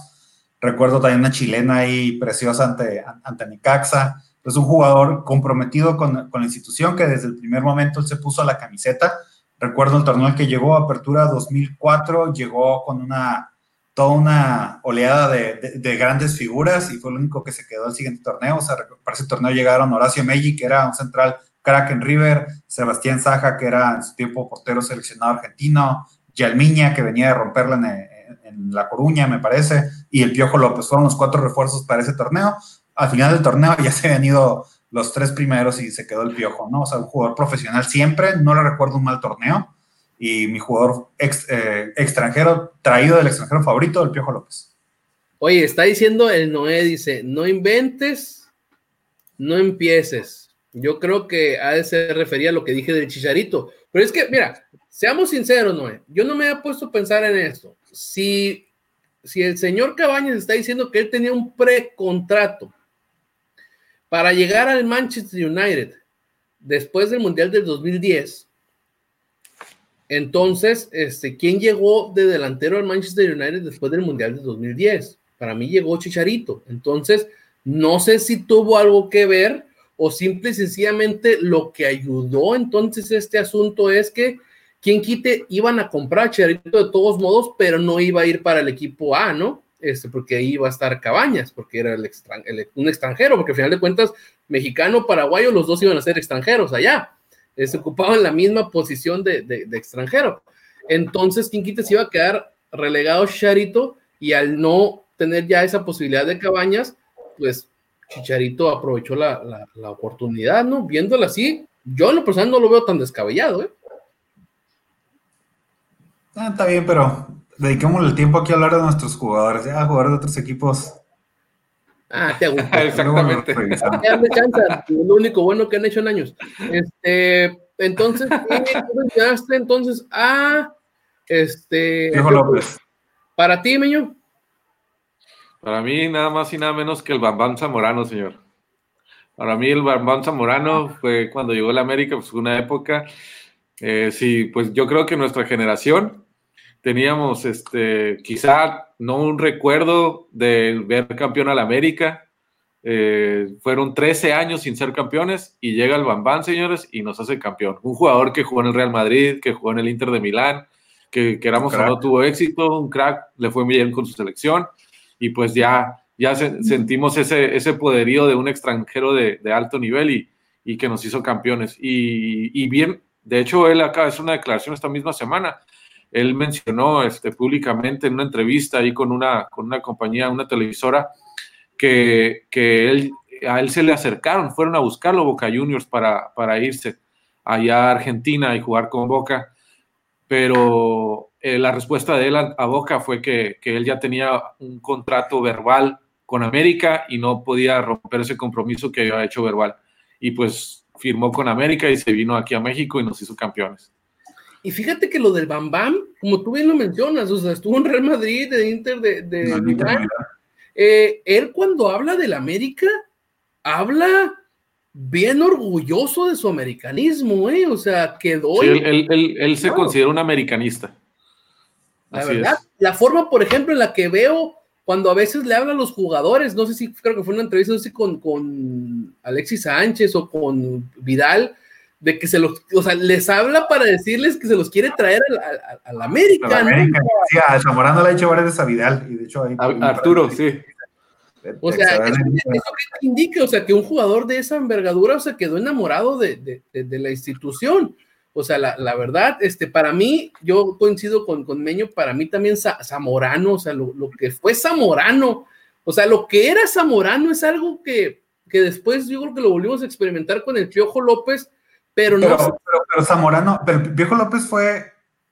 Recuerdo también una chilena ahí preciosa ante, ante Necaxa. Es un jugador comprometido con, con la institución que desde el primer momento él se puso a la camiseta. Recuerdo el torneo que llegó, Apertura 2004, llegó con una toda una oleada de, de- de grandes figuras y fue el único que se quedó al siguiente torneo. O sea, para ese torneo llegaron Horacio Meggi, que era un central crack en River, Sebastián Saja, que era en su tiempo portero seleccionado argentino, Yalmiña, que venía de romperla en, en- La Coruña, me parece, y el Piojo López. Fueron los cuatro refuerzos para ese torneo. Al final del torneo ya se habían ido los tres primeros y se quedó el Piojo, ¿no? O sea, un jugador profesional siempre, no le recuerdo un mal torneo. y mi jugador ex- eh, extranjero, traído del extranjero favorito, el Piojo López. Oye, está diciendo el Noé, dice, no inventes, no empieces. Yo creo que a se refería a lo que dije del Chicharito. Pero es que, mira, seamos sinceros, Noé, yo no me había puesto a pensar en esto. Si, si el señor Cabañas está diciendo que él tenía un precontrato para llegar al Manchester United después del Mundial del 2010, entonces, este, ¿quién llegó de delantero al Manchester United después del Mundial de 2010? Para mí llegó Chicharito. Entonces, no sé si tuvo algo que ver o simple y sencillamente lo que ayudó entonces este asunto es que quien quite iban a comprar a Chicharito de todos modos, pero no iba a ir para el equipo A, ¿no? Este, porque ahí iba a estar Cabañas, porque era un extranjero, porque al final de cuentas, mexicano, paraguayo, los dos iban a ser extranjeros allá se ocupaban la misma posición de, extranjero. Entonces, Quinquite se iba a quedar relegado Chicharito y al no tener ya esa posibilidad de cabañas, pues Chicharito aprovechó la, la- la oportunidad, ¿no? Viéndola así, yo en lo personal no lo veo tan descabellado, ¿eh? Ah, está bien, pero dediquémosle el tiempo aquí a hablar de nuestros jugadores, ya jugadores de otros equipos. Ah, te gusta. Exactamente. revisamos. Dame chance, es lo único bueno que han hecho en años. Este, entonces, ¿qué entonces a este Piojo López. para ti, Meño? Para mí, nada más y nada menos que el Bambán Zamorano, señor. Para mí, el Bambán Zamorano fue cuando llegó a la América, pues fue una época. eh, sí, pues yo creo que nuestra generación teníamos, este, quizá no un recuerdo de ver campeón a la América. eh, fueron 13 años sin ser campeones y llega el Bambán, señores, y nos hace campeón. Un jugador que jugó en el Real Madrid, que jugó en el Inter de Milán, que queramos o no tuvo éxito, un crack, le fue bien con su selección y pues ya, ya se- sentimos ese, ese poderío de un extranjero de, de alto nivel y, y que nos hizo campeones. Y, y bien, de hecho, él acaba de hacer una declaración esta misma semana. Él mencionó este, públicamente en una entrevista ahí con una, con una compañía, una televisora, que, que él, a él se le acercaron, fueron a buscarlo Boca Juniors para, para irse allá a Argentina y jugar con Boca pero eh, la respuesta de él a, a Boca fue que, que él ya tenía un contrato verbal con América y no podía romper ese compromiso que había hecho verbal. Y pues firmó con América y se vino aquí a México y nos hizo campeones. Y fíjate que lo del Bam Bam, como tú bien lo mencionas, o sea, estuvo en Real Madrid, de Inter, de, de No, Milán. Eh, él cuando habla del América, habla bien orgulloso de su americanismo, ¿eh? O sea, quedó... Sí, él, él- él- él se Claro. considera un americanista. La verdad, es. la forma, por ejemplo, en la que veo cuando a veces le hablan a los jugadores, no sé si creo que fue una entrevista no sé con, con Alexis Sánchez o con Vidal, de que se los, o sea, les habla para decirles que se los quiere traer al, América, A la ¿no? América. Sí, a Zamorano le ha hecho varias veces a Vidal. Y de hecho ahí. A- Arturo, sí. O sea, eso, eso que indica, o sea, que un jugador de esa envergadura, o sea, quedó enamorado de, de- de- de la institución. O sea, la, la verdad, este, para mí, yo coincido con, con Meño, para mí también Za- Zamorano, o sea, lo, lo que fue Zamorano, o sea, lo que era Zamorano es algo que, que después yo creo que lo volvimos a experimentar con el Piojo López, pero no Pero, pero, pero Zamorano, pero Piojo López fue,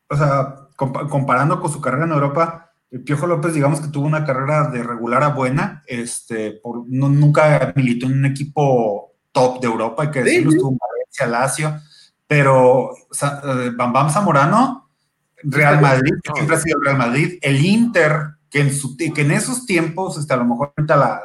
o sea, compa- comparando con su carrera en Europa, el Piojo López, digamos que tuvo una carrera de regular a buena, este, por, no- nunca militó en un equipo top de Europa, hay que Sí, decirlo, sí. estuvo en Valencia, Lazio, pero eh, Bam Bam Zamorano, Real Madrid, que siempre ha sido el Real Madrid, el Inter, que en, su, que en esos tiempos, este, a lo mejor ahorita la,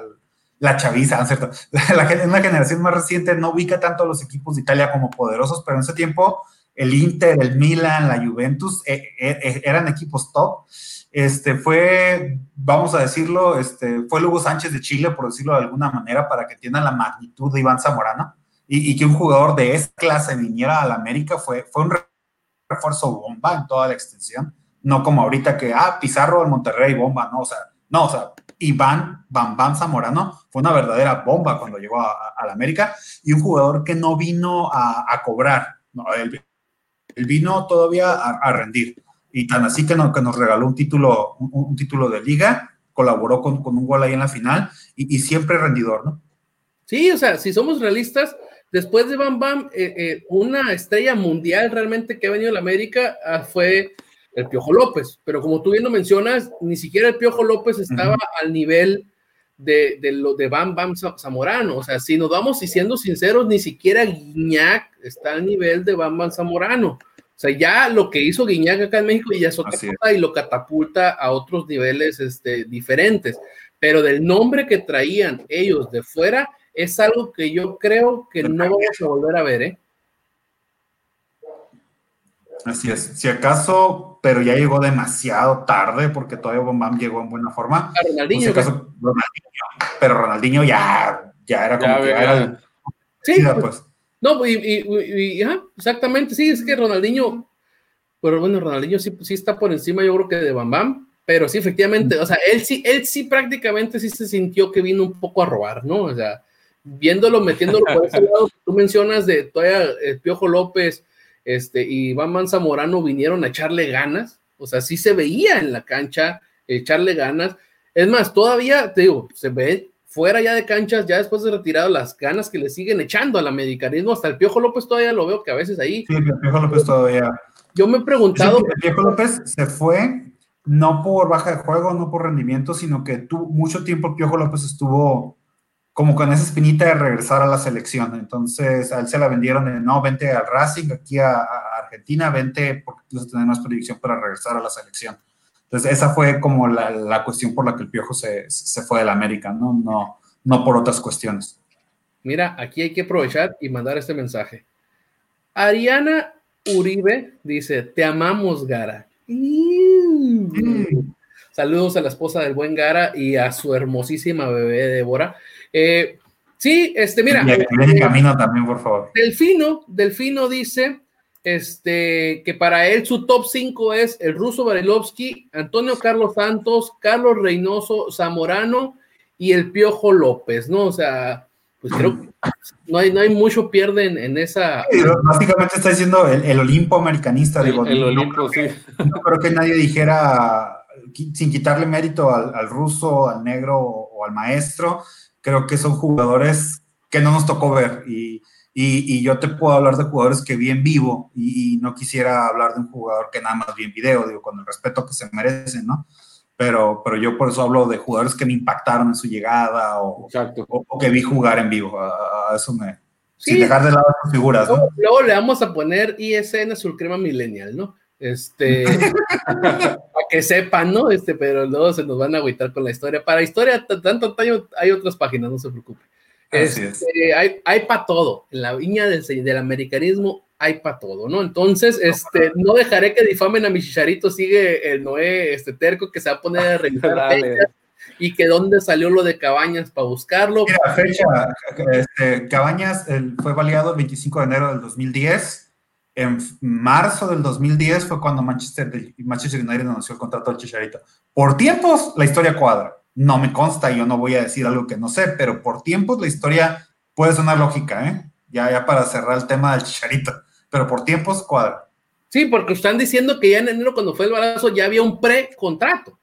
la chaviza, ¿no es ¿cierto? La, gen- una generación más reciente no ubica tanto a los equipos de Italia como poderosos, pero en ese tiempo el Inter, el Milan, la Juventus eh, eh, eh, eran equipos top. Este fue, vamos a decirlo, este, fue Lugo Sánchez de Chile, por decirlo de alguna manera, para que entiendan la magnitud de Iván Zamorano y, y que un jugador de esa clase viniera a la América fue, fue un refuerzo bomba en toda la extensión, no como ahorita que, ah, Pizarro al Monterrey, bomba, no, o sea, no, o sea, Iván Bam Bam Zamorano fue una verdadera bomba cuando llegó a, la América y un jugador que no vino a, cobrar, no, él, vino todavía a, rendir y tan así que, no- que nos regaló un título, un, título de liga, colaboró con, con un gol ahí en la final y, y siempre rendidor, ¿no? Sí, o sea, si somos realistas, después de Bam Bam, eh, eh, una estrella mundial realmente que ha venido a la América ah, fue el Piojo López, pero como tú bien lo mencionas, ni siquiera el Piojo López estaba al nivel de, de lo de Bam Bam Za- Zamorano, o sea, si nos vamos y siendo sinceros, ni siquiera Guiñac está al nivel de Bam Bam Zamorano. O sea, ya lo que hizo Guiñac acá en México ya es otra cosa y lo catapulta a otros niveles este, diferentes. Pero del nombre que traían ellos de fuera es algo que yo creo que no vamos a volver a ver, ¿eh? Así es. Si acaso, pero ya llegó demasiado tarde porque todavía Bam Bam llegó en buena forma. A Pues, si Ronaldinho. acaso, Ronaldinho, pero Ronaldinho ya, ya era como Ya, que ya. era sí, pues, pues. no, y, y- y- ajá, exactamente, sí, es que Ronaldinho, pero bueno, Ronaldinho sí, sí está por encima, yo creo que de Bam Bam, pero sí, efectivamente, o sea, él sí, él sí prácticamente sí se sintió que vino un poco a robar, ¿no? O sea, viéndolo, metiéndolo por ese lado que tú mencionas de todavía el Piojo López este, y Bam Zamorano vinieron a echarle ganas, o sea, sí se veía en la cancha echarle ganas. Es más, todavía, te digo, se ve fuera ya de canchas, ya después de retirado, las ganas que le siguen echando al americanismo, hasta el Piojo López todavía lo veo que a veces ahí, Sí, el Piojo López todavía. yo me he preguntado, El Piojo López se fue no por baja de juego, no por rendimiento, sino que tú, mucho tiempo el Piojo López estuvo como con esa espinita de regresar a la selección. Entonces, a él se la vendieron de no, vente al Racing, aquí a, a Argentina, vente porque tú vas a tener más proyección para regresar a la selección. Entonces, esa fue como la, la cuestión por la que el Piojo se, se fue del América, ¿no? No, no por otras cuestiones. mira, aquí hay que aprovechar y mandar este mensaje. Ariana Uribe dice, te amamos, Gara. Saludos a la esposa del buen Gara y a su hermosísima bebé Débora. Eh, sí, este, mira, y camino también, por favor. Delfino, Delfino dice este, que para él su top 5 es el ruso Barilovsky, Antonio Carlos Santos, Carlos Reynoso, Zamorano y el Piojo López, ¿no? O sea, pues creo que no hay, no hay mucho pierde en, en esa. Sí, Básicamente está diciendo el, el Olimpo americanista. El, digo, el no Olimpo, sí. no creo que nadie dijera, sin quitarle mérito al, al ruso, al negro o al maestro, creo que son jugadores que no nos tocó ver. Y, y- y yo te puedo hablar de jugadores que vi en vivo y, y no quisiera hablar de un jugador que nada más vi en video, digo, con el respeto que se merecen, ¿no? Pero, pero yo por eso hablo de jugadores que me impactaron en su llegada o, o- o que vi jugar en vivo. A, a eso me... Sí. Sin dejar de lado sus figuras, ¿no? Luego, luego le vamos a poner ISN Azul Crema Millennial, ¿no? Este, que sepan, ¿no? Este, pero luego se nos van a agüitar con la historia. Para historia, tanto taño, hay otras páginas, no se preocupe. Este, hay hay para todo. En la viña del, del americanismo hay para todo, ¿no? Entonces, este, no dejaré que difamen a mi chicharito. Sigue el Noé, este terco, que se va a poner a revisar fechas y que dónde salió lo de Cabañas para buscarlo. Mira, fecha, este, Cabañas fue baleado el 25 de enero del 2010. En marzo del 2010 fue cuando Manchester, Manchester United anunció el contrato del Chicharito. Por tiempos, la historia cuadra. No me consta, yo no voy a decir algo que no sé, pero por tiempos la historia puede sonar lógica, ¿eh? Ya, ya para cerrar el tema del Chicharito. Pero por tiempos cuadra. Sí, porque están diciendo que ya en enero, cuando fue el balazo, ya había un pre-contrato.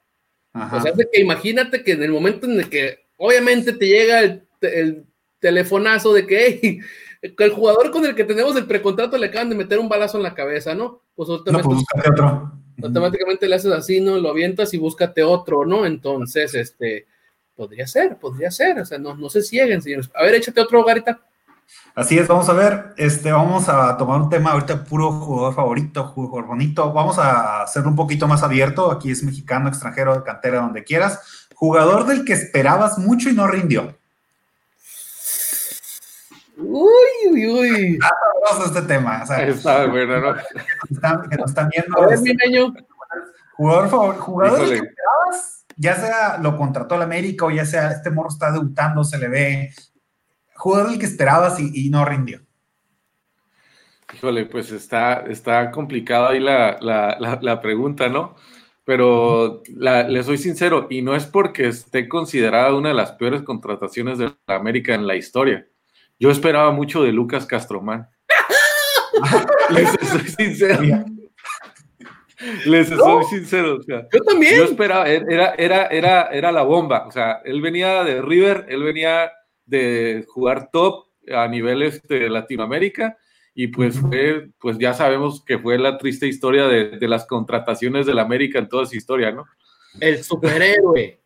O sea, que imagínate que en el momento en el que obviamente te llega el, te- el telefonazo de que, hey, que el jugador con el que tenemos el precontrato le acaban de meter un balazo en la cabeza, ¿no? Pues no, automáticamente, pues búscate otro. automáticamente le haces así, ¿no? Lo avientas y búscate otro, ¿no? Entonces, este, podría ser, podría ser, o sea, no, no se cieguen, señores. A ver, échate otro, Garita. Así es, vamos a ver, este, vamos a tomar un tema ahorita puro jugador favorito, jugador bonito, vamos a hacerlo un poquito más abierto, aquí es mexicano, extranjero, de cantera, donde quieras, jugador del que esperabas mucho y no rindió. Uy, uy, uy. Vamos a este tema, o sea, Está bueno, ¿no? que están, que nos están viendo, A ver, mi niño. jugador favor, jugador que esperabas, ya sea lo contrató el América o ya sea este morro está debutando, se le ve, jugador del que esperabas y, y no rindió. Híjole, pues está, está complicado ahí la, la, la, la pregunta, ¿no? Pero la- le soy sincero, y no es porque esté considerada una de las peores contrataciones de la América en la historia. Yo esperaba mucho de Lucas Castromán. Les soy sincero. Les soy sincero. o sea, Yo también. yo esperaba, era, era, era, era la bomba. O sea, él venía de River, él venía de jugar top, a nivel este, Latinoamérica y pues fue, pues ya sabemos que fue la triste historia de, de las contrataciones del América en toda su historia, ¿no? El superhéroe.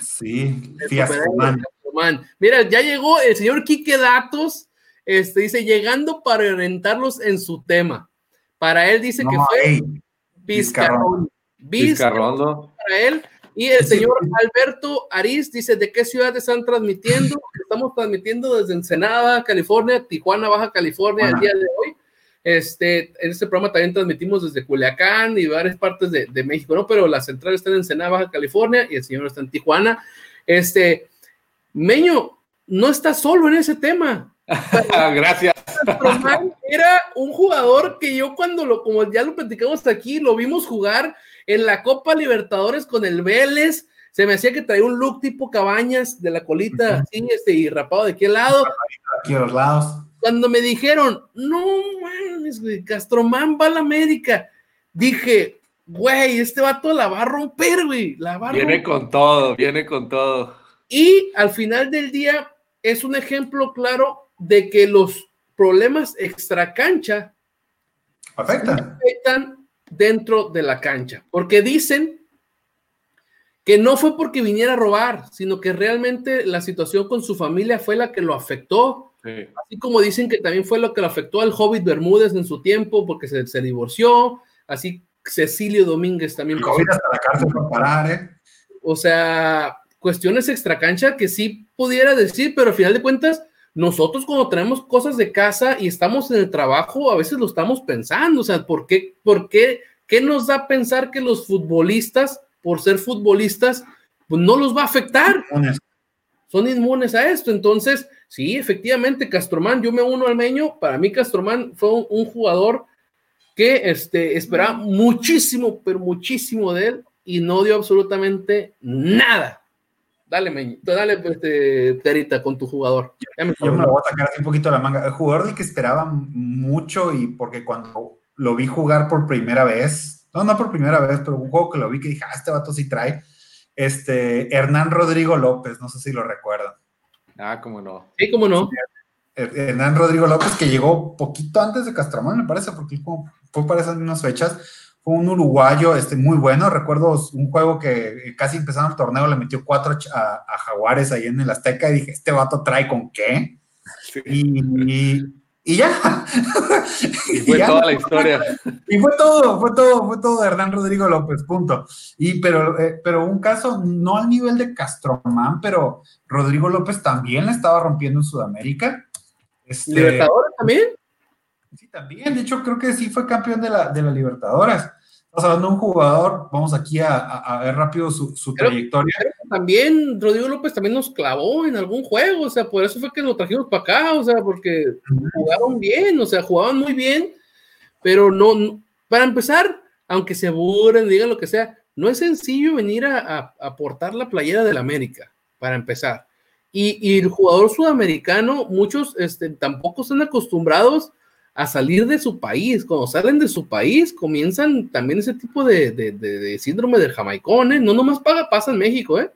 Sí, El fiasco, superhéroe man. Mira, ya llegó el señor Quique Datos, este, dice, llegando para orientarlos en su tema. Para él dice que fue ey, Vizcarrón. Vizcarrón Vizcarrondo. para él. Y el señor Alberto Ariz dice, ¿de qué ciudad están transmitiendo? Estamos transmitiendo desde Ensenada, California, Tijuana, Baja California, el día de hoy. Este, en este programa también transmitimos desde Culiacán y varias partes de, de México, ¿no? Pero la central está en Ensenada, Baja California, y el señor está en Tijuana. Este, Meño, no está solo en ese tema. Gracias. Román era un jugador que yo cuando lo, como ya lo platicamos hasta aquí, lo vimos jugar en la Copa Libertadores con el Vélez, se me hacía que traía un look tipo cabañas de la colita así, este, y rapado de al lado. Aquí a los lados. Cuando me dijeron, no mames, güey, Castromán va a la América, dije, güey, este vato la va a romper, güey, la va a Viene romper. con todo, viene con todo. Y al final del día es un ejemplo claro de que los problemas extracancha Afecta. afectan dentro de la cancha, porque dicen que no fue porque viniera a robar, sino que realmente la situación con su familia fue la que lo afectó, Sí. así como dicen que también fue lo que lo afectó al Hobbit Bermúdez en su tiempo, porque se, se divorció, así Cecilio Domínguez también. El pasó COVID hasta la cárcel para parar, ¿eh? o sea, cuestiones extracancha que sí pudiera decir, pero al final de cuentas, nosotros cuando tenemos cosas de casa y estamos en el trabajo, a veces lo estamos pensando, o sea, ¿por qué, por qué, qué nos da pensar que los futbolistas, por ser futbolistas, pues no los va a afectar? Lunes. Son inmunes a esto, entonces, sí, efectivamente, Castromán, yo me uno al meño, para mí Castromán fue un, un jugador que este, esperaba muchísimo, pero muchísimo de él y no dio absolutamente nada. Dale, Meño, dale, este, Terita, con tu jugador. Ya me Yo me lo voy a sacar así un poquito de la manga. El jugador del que esperaba mucho y porque cuando lo vi jugar por primera vez, no, no por primera vez, pero un juego que lo vi que dije, ah, este vato sí trae, este, Hernán Rodrigo López, no sé si lo recuerdan. Ah, cómo no. Sí, cómo no. Her- Hernán Rodrigo López, que llegó poquito antes de Castromán, me parece, porque fue para esas mismas fechas. Fue un uruguayo este, muy bueno. Recuerdo un juego que casi empezando el torneo le metió cuatro a, a Jaguares ahí en el Azteca y dije, ¿este vato trae con qué? Sí. Y, y- y ya. Y fue ya. toda la historia. Y fue todo, fue todo, fue todo de Hernán Rodrigo López, punto. Y pero, eh, pero un caso no al nivel de Castromán, pero Rodrigo López también la estaba rompiendo en Sudamérica. Este, Libertadores también. También. De hecho, creo que sí fue campeón de la, de la Libertadores. Estamos hablando de un jugador, vamos aquí a, a- a ver rápido su, su Creo- trayectoria. También Rodrigo López también nos clavó en algún juego, o sea, por eso fue que lo trajimos para acá, o sea, porque jugaron bien, o sea, jugaban muy bien, pero no, no- para empezar, aunque se aburren, digan lo que sea, no es sencillo venir a, a, a portar la playera del América, para empezar. Y, y el jugador sudamericano, muchos este, tampoco están acostumbrados a salir de su país. Cuando salen de su país, comienzan también ese tipo de, de- de- de síndrome del jamaicón, ¿eh? No nomás paga, pasa en México, ¿eh?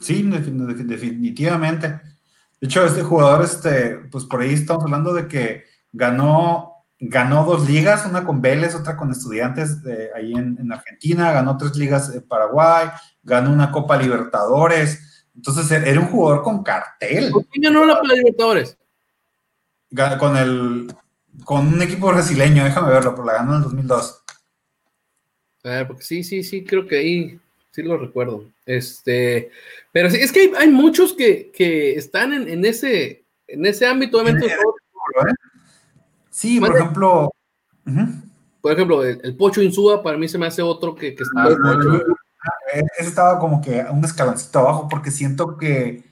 Sí, defin- defin- definitivamente. De hecho, este jugador, este, pues por ahí estamos hablando de que ganó, ganó dos ligas, una con Vélez, otra con Estudiantes de ahí en, en Argentina, ganó tres ligas en Paraguay, ganó una Copa Libertadores. Entonces era un jugador con cartel. ¿Por quién ganó la Libertadores? Con el con un equipo brasileño, déjame verlo, pero la ganó en el 2002. A ver, porque sí, sí, sí, creo que ahí sí lo recuerdo. Este, pero sí, es que hay, hay muchos que, que están en, en ese, en ese ámbito, obviamente. En- en- Sí, por ejemplo. Por ejemplo, el, el Pocho Insúa para mí se me hace otro que, que está. Eh, Ese estaba como que un escaloncito abajo porque siento que,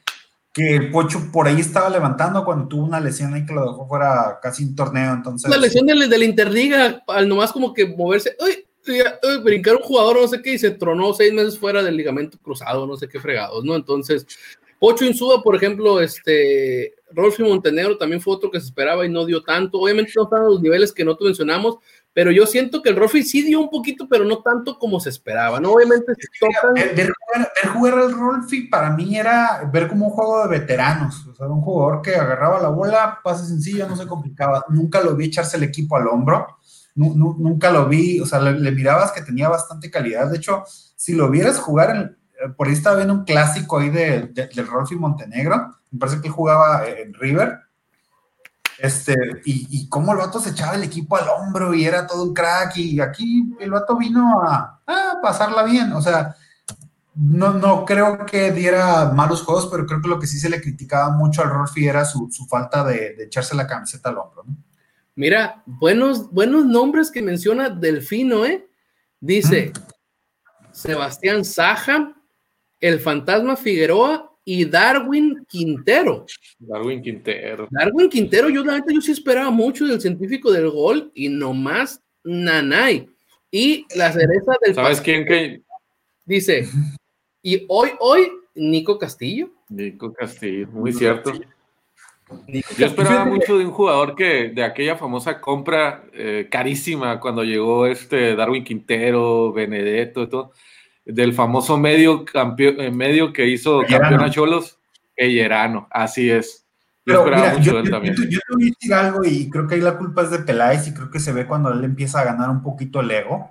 que Pocho por ahí estaba levantando cuando tuvo una lesión ahí que lo dejó fuera casi un torneo. Entonces, la lesión de, la- Interliga, al nomás como que moverse, uy, brincar un jugador, no sé qué, y se tronó seis meses fuera del ligamento cruzado, no sé qué fregados, ¿no? Entonces, Pocho Insúa, por ejemplo, este, Rolfi Montenegro también fue otro que se esperaba y no dio tanto. Obviamente no están los niveles que nosotros mencionamos, pero yo siento que el Rolfi sí dio un poquito, pero no tanto como se esperaba, ¿no? Obviamente se tocan. Ver, ver jugar, ver jugar al Rolfi para mí era ver como un juego de veteranos, o sea, un jugador que agarraba la bola, pase sencillo, no se complicaba, nunca lo vi echarse el equipo al hombro, nu- nu- nunca lo vi, o sea, le, le mirabas que tenía bastante calidad, de hecho, si lo vieras jugar, en- eh, por ahí estaba viendo un clásico ahí de, de- del Rolfi Montenegro, me parece que él jugaba en River, este, y, y cómo el vato se echaba el equipo al hombro y era todo un crack, y aquí el vato vino a, a pasarla bien, o sea, no, no creo que diera malos juegos, pero creo que lo que sí se le criticaba mucho al Rolfi era su, su falta de, de echarse la camiseta al hombro, ¿no? Mira, buenos, buenos nombres que menciona Delfino, ¿eh? Dice Sebastián Saja, el fantasma Figueroa y Darwin Quintero. Darwin Quintero. Darwin Quintero, yo la neta, yo sí esperaba mucho del científico del gol y nomás Nanay. Y la cereza del ¿Sabes quién que? dice, y hoy, hoy, Nico Castillo. Nico Castillo, muy cierto. Yo esperaba mucho de un jugador que de aquella famosa compra eh, carísima cuando llegó este Darwin Quintero, Benedetto y todo, del famoso medio campeón, eh, medio que hizo campeón a Cholos, Pellerano, así es. Yo Pero esperaba mira, mucho yo, yo- también. yo- yo te voy a decir algo y creo que ahí la culpa es de Peláez y creo que se ve cuando él empieza a ganar un poquito el ego.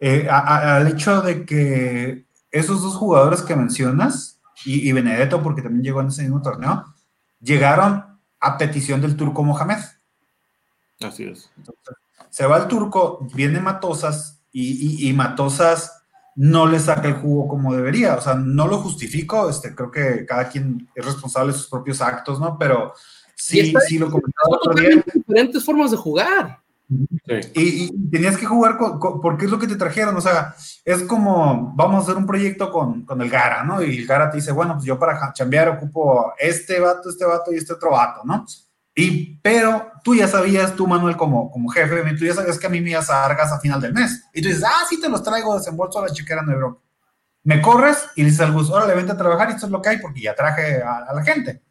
Eh, a- a- al hecho de que esos dos jugadores que mencionas y, y Benedetto, porque también llegó en ese mismo torneo, llegaron a petición del turco Mohamed. Así es. Se va el turco, viene Matosas y, y- y Matosas no le saca el jugo como debería. O sea, no lo justifico, este, creo que cada quien es responsable de sus propios actos, ¿no? Pero sí, está- sí lo comentaba otro día. diferentes formas de jugar. Sí. Y, y tenías que jugar con, con- porque es lo que te trajeron, o sea, es como, vamos a hacer un proyecto con, con el Gara, ¿no? Y el Gara te dice, bueno, pues yo para chambear ocupo este vato, este vato y este otro vato, ¿no? Y, pero tú ya sabías, tú Manuel como, como jefe, tú ya sabías que a mí me ibas a dar gas a final del mes. Y tú dices, ah, sí te los traigo desembolso a la chiquera en Europa. Me corres y le dices al bus, órale, vente a trabajar y esto es lo que hay porque ya traje a, la gente.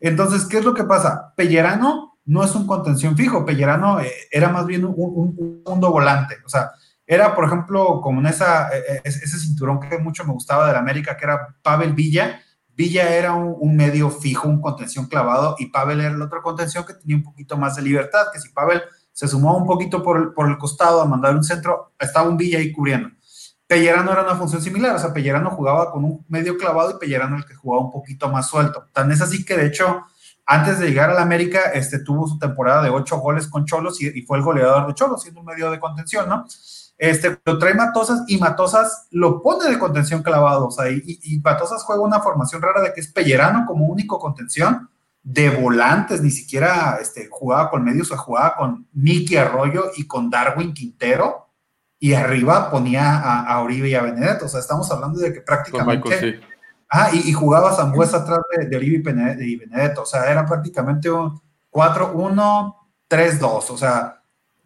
Entonces, ¿qué es lo que pasa? Pellerano no es un contención fijo, Pellerano eh, era más bien un, un, un segundo volante, o sea, era, por ejemplo, como en esa, eh, eh, ese cinturón que mucho me gustaba del América, que era Pavel Villa. Villa era un, medio fijo, un contención clavado, y Pavel era el otro contención que tenía un poquito más de libertad, que si Pavel se sumó un poquito por el, por el costado a mandar un centro, estaba un Villa ahí cubriendo. Pellerano era una función similar, o sea, Pellerano jugaba con un medio clavado y Pellerano el que jugaba un poquito más suelto. Tan es así que, de hecho, antes de llegar al América, este, tuvo su temporada de ocho goles con Cholos y, y fue el goleador de Cholos, siendo un medio de contención, ¿no? Este, lo trae Matosas y Matosas lo pone de contención clavado, o sea, y, y Matosas juega una formación rara de que es Pellerano como único contención, de volantes, ni siquiera este, jugaba con medios, o sea, jugaba con Miki Arroyo y con Darwin Quintero, y arriba ponía a, a Oribe y a Benedetto, o sea, estamos hablando de que prácticamente... Michael, sí. Ah, y, y jugaba Zambuesa atrás de, de Oribe y Benedetto. O sea, era prácticamente un 4-1, 3-2. O sea,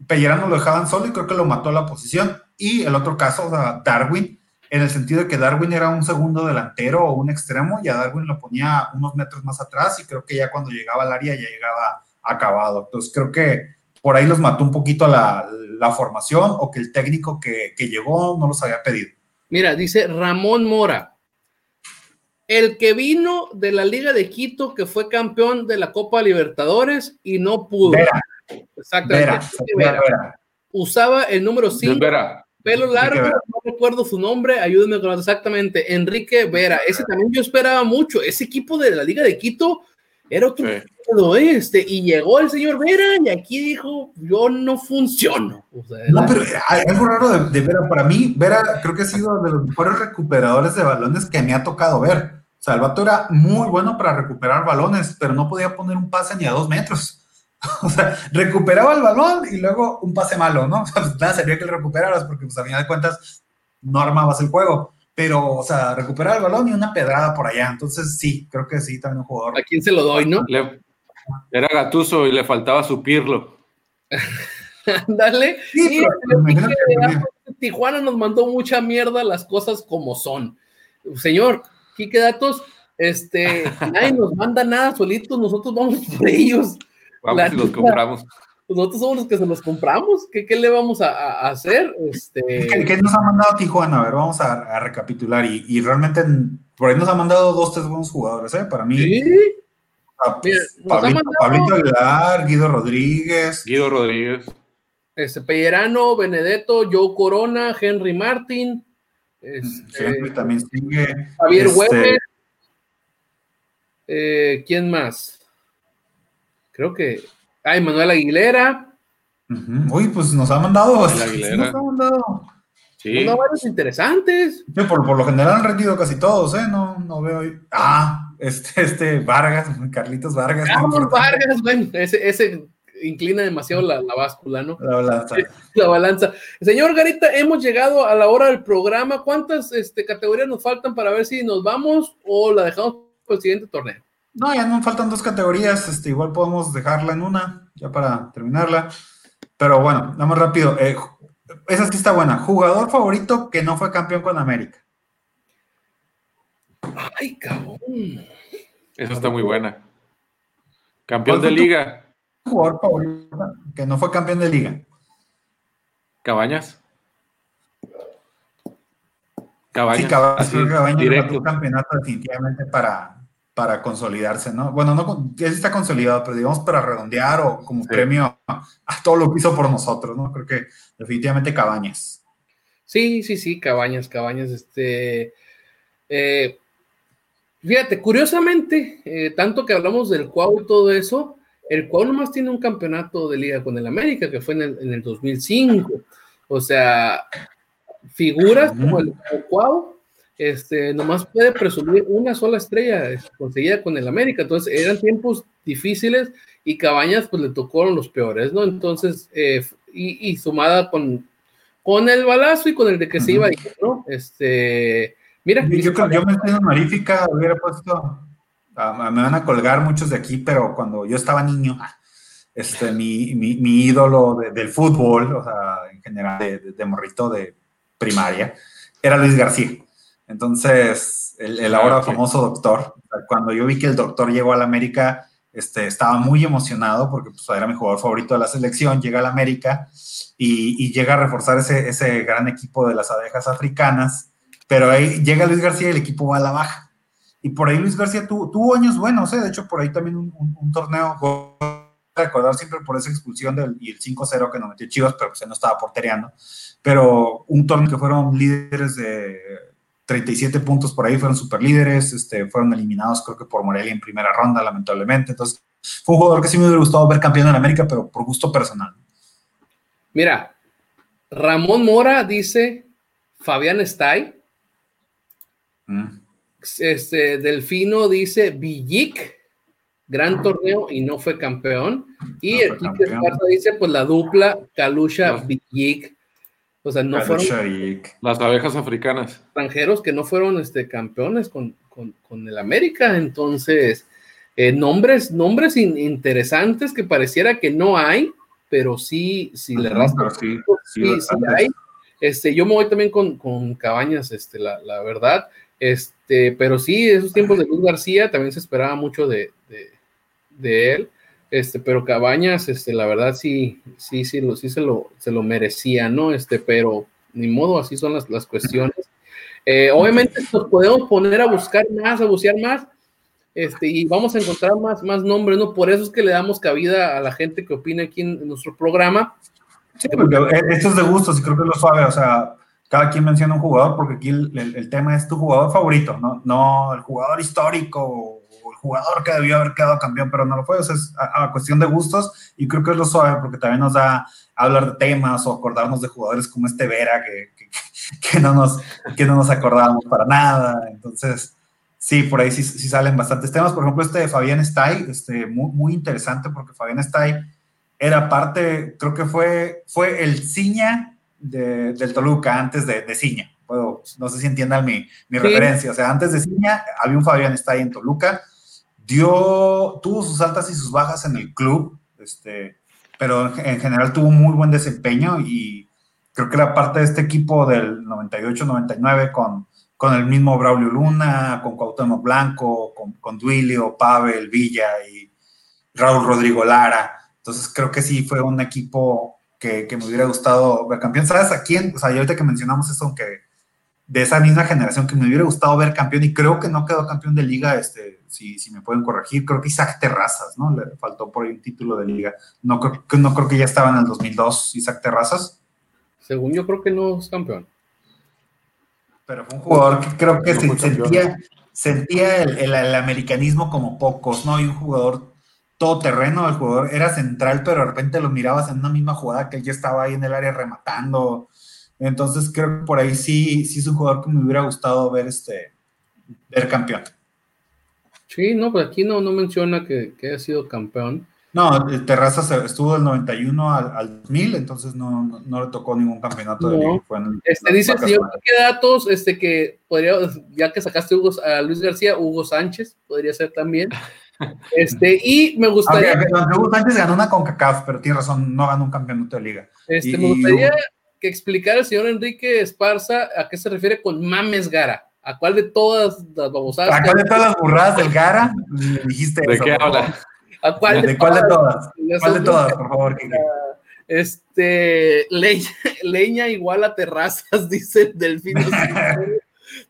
Pellerano lo dejaban solo y creo que lo mató la posición. Y el otro caso, o sea, Darwin, en el sentido de que Darwin era un segundo delantero o un extremo, y a Darwin lo ponía unos metros más atrás, y creo que ya cuando llegaba al área ya llegaba acabado. Entonces creo que por ahí los mató un poquito la, la formación, o que el técnico que, que llegó no los había pedido. Mira, dice Ramón Mora. El que vino de la Liga de Quito, que fue campeón de la Copa Libertadores y no pudo. Vera, Exactamente. Vera, Vera. Vera. Usaba el número De 5, Vera. pelo largo, no recuerdo su nombre, ayúdenme con exactamente. Enrique Vera. Ese también yo esperaba mucho. Ese equipo de la Liga de Quito era otro Sí. pedo, ¿eh? este, y llegó el señor Vera y aquí dijo, yo no funciono. O sea, No, pero hay algo raro de, de Vera. Para mí, Vera creo que ha sido de los mejores recuperadores de balones que me ha tocado ver. O sea, el vato era muy bueno para recuperar balones, pero no podía poner un pase ni a dos metros. O sea, recuperaba el balón y luego un pase malo, ¿no? O sea, pues, nada sería que lo recuperaras porque, pues, a final de cuentas, no armabas el juego. Pero, o sea, recuperar el balón y una pedrada por allá. Entonces, sí, creo que sí, también un jugador. ¿A quién se lo doy, no? Le- era Gatuso y le faltaba su Pirlo. Dale. Sí, Sí, pero dije, Tijuana nos mandó mucha mierda las cosas como son. Señor, Quique Datos, este, nadie nos manda nada solitos, nosotros vamos por ellos. Vamos La y los compramos. Pues nosotros somos los que se los compramos. ¿Qué, qué le vamos a, a hacer? Este... ¿Qué, qué nos ha mandado Tijuana? A ver, vamos a, a recapitular. Y, y, realmente por ahí nos ha mandado dos, tres buenos jugadores, ¿eh? Para mí. Sí. A, Mira, Pablito, Aguilar, Guido Rodríguez. Guido Rodríguez. Este, Pellerano, Benedetto, Joe Corona, Henry Martin. Este, Henry también sigue. Javier este... Eh, ¿Quién más? Creo que. Ay, Manuel Aguilera. Uh -huh. Uy, pues nos ha mandado. Nos ha mandado. Sí. Unos varios interesantes. Sí, por, por, lo general han rendido casi todos, ¿eh? No, no veo. Ah, este, este Vargas, Carlitos Vargas. Carlos Vargas, bueno, ese, ese inclina demasiado la, la, báscula, ¿no? La balanza. La balanza. Señor Garita, hemos llegado a la hora del programa. ¿Cuántas este, categorías nos faltan para ver si nos vamos o la dejamos para el siguiente torneo? No, ya nos faltan dos categorías. Este, igual podemos dejarla en una, ya para terminarla. Pero bueno, vamos rápido. Eh, esa sí está buena. Jugador favorito que no fue campeón con América. Ay, cabrón. Esa está muy buena. Campeón de liga. Jugador favorito que no fue campeón de liga. Cabañas. Cabañas. Sí, Cabañas, Cabañas un campeonato definitivamente para, para consolidarse, ¿no? Bueno, no ya está consolidado, pero digamos para redondear o como sí. premio a, a, todo lo que hizo por nosotros, ¿no? Creo que definitivamente Cabañas. Sí, sí, sí, Cabañas, Cabañas, este. Eh, fíjate, curiosamente, eh, tanto que hablamos del Cuau y todo eso, el Cuau nomás tiene un campeonato de liga con el América, que fue en el, en el 2005. O sea, figuras uh -huh. como el Cuau este, nomás puede presumir una sola estrella conseguida con el América. Entonces, eran tiempos difíciles y Cabañas, pues le tocaron los peores, ¿no? Entonces, eh, y, y, sumada con, con el balazo y con el de que uh -huh. se iba a ir, ¿no? Este, mira. Yo, yo, yo me entiendo honorífica, hubiera puesto, uh, me van a colgar muchos de aquí, pero cuando yo estaba niño, este, mi, mi, mi ídolo de, del fútbol, o sea, en general, de, de, de morrito de primaria, era Luis García. Entonces, el, el ahora famoso doctor, cuando yo vi que el doctor llegó a la América, este, estaba muy emocionado porque pues, era mi jugador favorito de la selección, llega a la América y, y, llega a reforzar ese, ese gran equipo de las abejas africanas, pero ahí llega Luis García y el equipo va a la baja. Y por ahí Luis García tuvo, tuvo años buenos, ¿eh? de hecho por ahí también un, un, un torneo, recordar siempre por esa expulsión del, y el 5-0 que nos metió Chivas, pero pues él no estaba portereando, pero un torneo que fueron líderes de 37 puntos por ahí, fueron super líderes, este, fueron eliminados creo que por Morelia en primera ronda, lamentablemente. Entonces, fue un jugador que sí me hubiera gustado ver campeón en América, pero por gusto personal. Mira, Ramón Mora dice Fabián Stay. Mm. Este, Delfino dice Villic, gran torneo y no fue campeón. Y no el Quique dice, pues la dupla Calusha no. Villic o sea, no fueron las abejas africanas. Extranjeros que no fueron este, campeones con, con, con el América. Entonces, eh, nombres, nombres in, interesantes que pareciera que no hay, pero sí, sí le raspa. Sí, sí, sí, sí hay. Este, yo me voy también con, con Cabañas, este, la, la, verdad. Este, pero sí, esos tiempos de Luis García también se esperaba mucho de, de, de él. Este, pero Cabañas, este, la verdad sí, sí, sí, lo, sí se lo, se lo merecía, ¿no? Este, pero ni modo, así son las, las cuestiones. Eh, obviamente nos podemos poner a buscar más, a bucear más, este, y vamos a encontrar más, más nombres, ¿no? Por eso es que le damos cabida a la gente que opina aquí en, nuestro programa. Sí, porque esto es de gustos y creo que es lo suave, o sea, cada quien menciona un jugador porque aquí el, el, el tema es tu jugador favorito, ¿no? No el jugador histórico jugador que debió haber quedado campeón, pero no lo fue. O sea, es a, a, cuestión de gustos y creo que es lo suave porque también nos da hablar de temas o acordarnos de jugadores como este Vera que, que, que no, nos, que no nos acordábamos para nada. Entonces, sí, por ahí sí, sí, salen bastantes temas. Por ejemplo, este de Fabián Stay, este, muy, muy interesante porque Fabián Stay era parte, creo que fue, fue el ciña de, del Toluca antes de, de Ciña. Puedo, no sé si entiendan mi, mi sí. referencia. O sea, antes de Ciña había un Fabián Stay en Toluca dio, tuvo sus altas y sus bajas en el club, este, pero en, en general tuvo muy buen desempeño y creo que era parte de este equipo del 98-99 con, con el mismo Braulio Luna, con Cuauhtémoc Blanco, con, Duilio, Pavel, Villa y Raúl Rodrigo Lara. Entonces creo que sí fue un equipo que, que me hubiera gustado ver campeón. ¿Sabes a quién? O sea, ahorita que mencionamos eso, aunque de esa misma generación que me hubiera gustado ver campeón y creo que no quedó campeón de liga, este, si, si me pueden corregir, creo que Isaac Terrazas, ¿no? Le faltó por ahí un título de liga. No creo, no creo que ya estaba en el 2002 Isaac Terrazas, Según yo creo que no es campeón. pero fue un jugador que creo que No se- sentía, sentía el, el- el americanismo como pocos, ¿no? Y un jugador todoterreno, el jugador era central, pero de repente lo mirabas en una misma jugada que él ya estaba ahí en el área rematando. Entonces creo que por ahí sí, sí es un jugador que me hubiera gustado ver este ver campeón. Sí, no, pues aquí no, no menciona que, que haya sido campeón. No, el Terrazas estuvo del 91 al, al 2000, entonces no, no, no le tocó ningún campeonato de No. liga. Fue en Este, dice el señor qué datos, este que podría, ya que sacaste Hugo- a Luis García, Hugo Sánchez, podría ser también. Este, y me gustaría, Aunque- aunque Hugo Sánchez ganó una CONCACAF, pero tiene razón, no ganó un campeonato de liga. este, y- me gustaría que explicara el señor Enrique Esparza a qué se refiere con mames Gara. ¿A cuál de todas las babosadas? ¿A cuál de todas las burradas del Gara le dijiste ¿De eso, qué habla? ¿A cuál ¿De cuál de todas? ¿Cuál de todas, por favor? Este, leña, leña igual a terrazas, dice Delfín.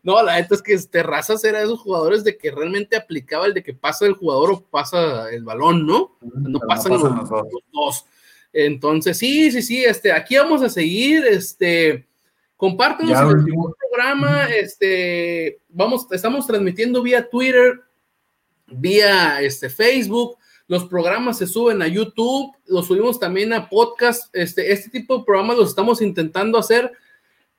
No, la neta es que Terrazas era de esos jugadores de que realmente aplicaba el de que pasa el jugador o pasa el balón, ¿no? No pasan, los, los dos. Entonces, sí, sí, sí, este, aquí vamos a seguir, este, en el último. programa, este, vamos, estamos transmitiendo vía Twitter, vía este, Facebook, los programas se suben a YouTube, los subimos también a podcast, este, este tipo de programas los estamos intentando hacer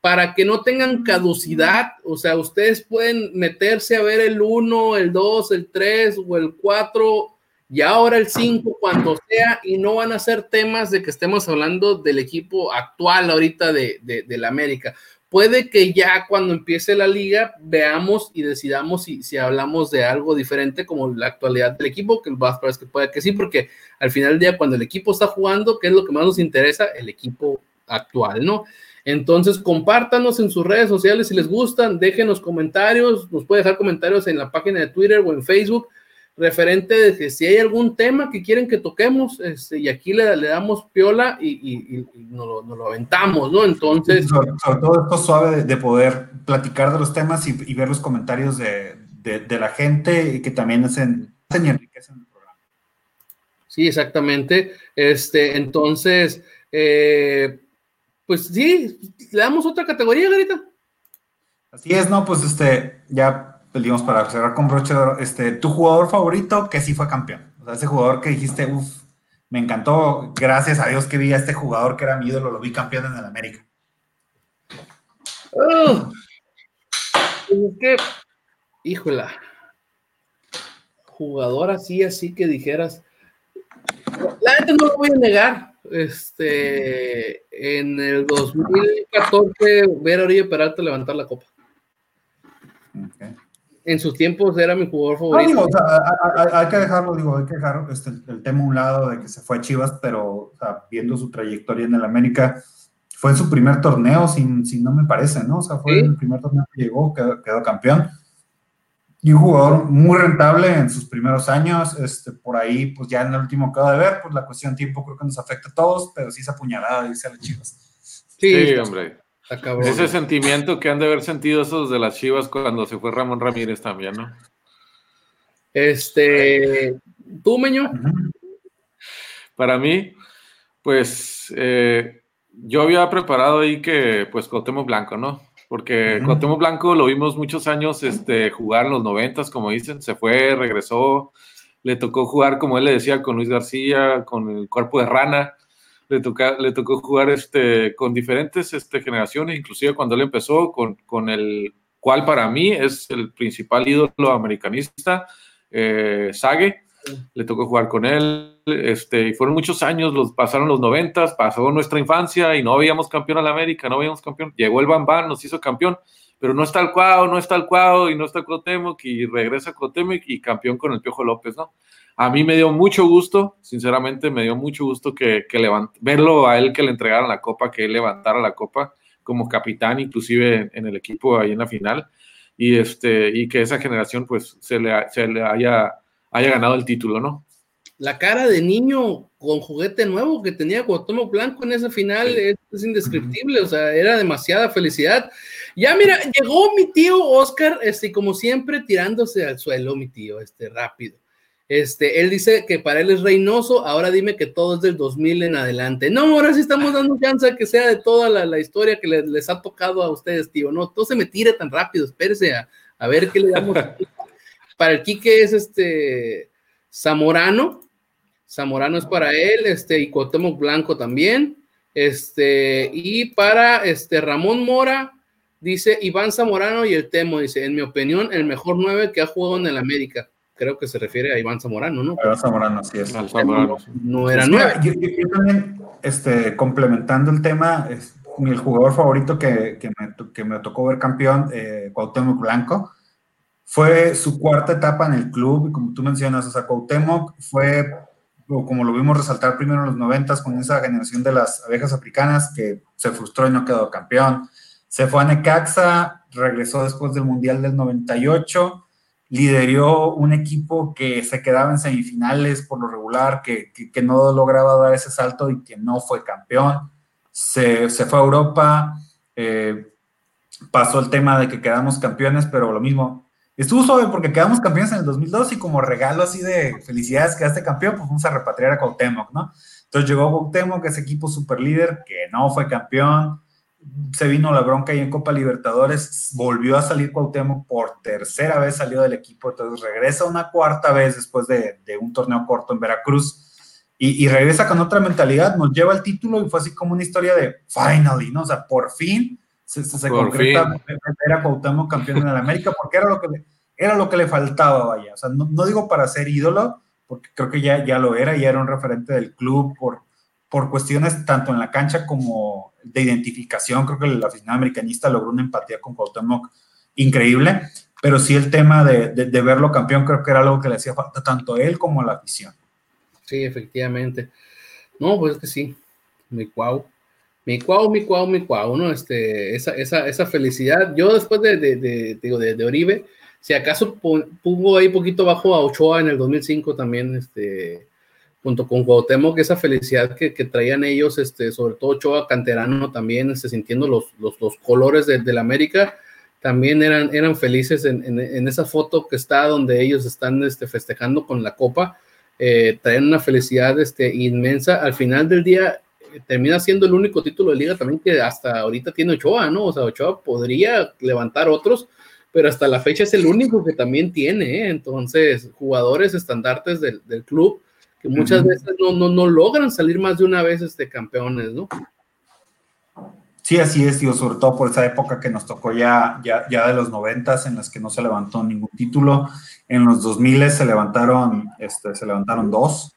para que no tengan caducidad, o sea, ustedes pueden meterse a ver el 1, el 2, el 3 o el 4 y ahora el 5 cuando sea y no van a ser temas de que estemos hablando del equipo actual ahorita de, de, la América. Puede que ya cuando empiece la liga veamos y decidamos si, si hablamos de algo diferente como la actualidad del equipo, que va parece que puede que sí, porque al final del día cuando el equipo está jugando, ¿qué es lo que más nos interesa? El equipo actual, ¿no? Entonces, compártanos en sus redes sociales si les gustan, déjenos comentarios, nos puede dejar comentarios en la página de Twitter o en Facebook referente de que si hay algún tema que quieren que toquemos, este, y aquí le, le damos piola y, y, nos, lo, nos lo aventamos, ¿no? Entonces, sobre, sobre todo esto suave de, de poder platicar de los temas y, y ver los comentarios de, de- de la gente y que también hacen, hacen y enriquecen el programa. sí, exactamente. Este, entonces, eh, pues sí, le damos otra categoría, Garita. Así es, ¿no? Pues este, ya digamos para cerrar con broche este, tu jugador favorito que sí fue campeón. O sea, ese jugador que dijiste, uff, me encantó, gracias a Dios que vi a este jugador que era mi ídolo, lo vi campeón en el América. Pues es que, híjola, jugador así, así que dijeras, la gente no lo voy a negar. Este, en el 2014, ver a Oribe Peralta levantar la copa. Ok. En sus tiempos era mi jugador No, favorito. digo, o sea, hay, hay- hay que dejarlo, digo, hay que dejar este, el tema a un lado de que se fue a Chivas, pero o sea, viendo su trayectoria en el América, fue en su primer torneo, si, si no me parece, ¿no? O sea, fue Sí. el primer torneo que llegó, quedó, quedó campeón. Y un jugador muy rentable en sus primeros años, este, por ahí, pues ya en el último quedó de ver, pues la cuestión de tiempo creo que nos afecta a todos, pero sí esa puñalada dice a las Chivas. Sí, hombre. Ese sentimiento que han de haber sentido esos de las Chivas cuando se fue Ramón Ramírez también, ¿no? Este, tú, Meño. Para mí, pues eh, yo había preparado ahí que, pues, Cuauhtémoc Blanco, ¿no? Porque. Cuauhtémoc Blanco lo vimos muchos años este, jugar en los noventas, como dicen, se fue, regresó, le tocó jugar, como él le decía, con Luis García, con el cuerpo de rana, le, toca, le tocó jugar este, con diferentes este, generaciones, inclusive cuando él empezó, con, con el cual para mí es el principal ídolo americanista, eh, Sage, le tocó jugar con él, este, y fueron muchos años, los, pasaron los noventas, pasó nuestra infancia y no veíamos campeón a la América, no veíamos campeón, llegó el Bambán, nos hizo campeón, pero no está el Cuau, no está el Cuau, y no está Cuauhtémoc, y regresa Cuauhtémoc y campeón con el Piojo López, ¿no? A mí me dio mucho gusto, sinceramente me dio mucho gusto que, que levant- verlo a él que le entregaran la copa, que él levantara la copa como capitán, inclusive en, en el equipo ahí en la final, y, este, y que esa generación pues se le, se le haya, haya ganado el título, ¿no? la cara de niño con juguete nuevo que tenía Cuauhtémoc Blanco en esa final es, es indescriptible, o sea, era demasiada felicidad. Ya mira, llegó mi tío Oscar, este, como siempre, tirándose al suelo, mi tío, este, rápido. Este, él dice que para él es Reynoso, ahora dime que todo es del 2000 en adelante. No, ahora sí estamos dando chance a que sea de toda la, la historia que les, les, ha tocado a ustedes, tío. No, todo se me tire tan rápido, espérese a, a ver qué le damos. para el Quique es este Zamorano, Zamorano es para él, este, y Cuauhtémoc Blanco también. Este, y para este Ramón Mora, dice Iván Zamorano y el Temo, dice, en mi opinión, el mejor nueve que ha jugado en el América. Creo que se refiere a Iván Zamorano, ¿no? Iván Zamorano, así es. No, no era nueve. Yo, yo, yo, también, este, complementando el tema, es, el jugador favorito que, que, me, que me tocó ver campeón, eh, Cuauhtémoc Blanco, fue su cuarta etapa en el club, y como tú mencionas, o sea, Cuauhtémoc fue como lo vimos resaltar primero en los noventas con esa generación de las abejas africanas que se frustró y no quedó campeón. Se fue a Necaxa, regresó después del Mundial del 98, lideró un equipo que se quedaba en semifinales por lo regular, que, que, no lograba dar ese salto y que no fue campeón. Se, se fue a Europa, eh, pasó el tema de que quedamos campeones, pero lo mismo, Estuvo suave porque quedamos campeones en el 2002 y como regalo así de felicidades quedaste campeón, pues vamos a repatriar a Cuauhtémoc, ¿no? Entonces llegó Cuauhtémoc, ese equipo super líder que no fue campeón, se vino la bronca y en Copa Libertadores volvió a salir Cuauhtémoc por tercera vez salió del equipo, entonces regresa una cuarta vez después de, de un torneo corto en Veracruz y, y, regresa con otra mentalidad, nos lleva el título y fue así como una historia de finally, ¿no? O sea, por fin se, se, se concreta ver a Cuauhtémoc campeón en el América porque era lo que le, era lo que le faltaba, vaya. O sea, no, no, digo para ser ídolo, porque creo que ya, ya lo era, ya era un referente del club por, por cuestiones tanto en la cancha como de identificación. Creo que el aficionado americanista logró una empatía con Cuauhtémoc increíble, pero sí el tema de, de, verlo campeón creo que era algo que le hacía falta tanto a él como a la afición. Sí, efectivamente. No, pues es que sí, mi cuau mi cuau, mi cuau, mi cuau, ¿no? Este, esa, esa, esa felicidad. Yo después de, de, de, digo, de, de Oribe, si acaso pongo ahí poquito bajo a Ochoa en el 2005 también, este, junto con Cuauhtémoc, esa felicidad que, que, traían ellos, este, sobre todo Ochoa canterano también, este, sintiendo los, los, colores de, de, América, también eran, eran felices en, en, esa foto que está donde ellos están este, festejando con la copa, eh, traen una felicidad este, inmensa. Al final del día, termina siendo el único título de liga también que hasta ahorita tiene Ochoa, ¿no? O sea, Ochoa podría levantar otros, pero hasta la fecha es el único que también tiene, ¿eh? Entonces, jugadores estandartes del, del club que muchas uh -huh. veces no, no, no, logran salir más de una vez este, campeones, ¿no? Sí, así es, tío, sobre todo por esa época que nos tocó ya, ya, ya de los noventas en las que no se levantó ningún título. En los 2000 se levantaron, este, se levantaron dos,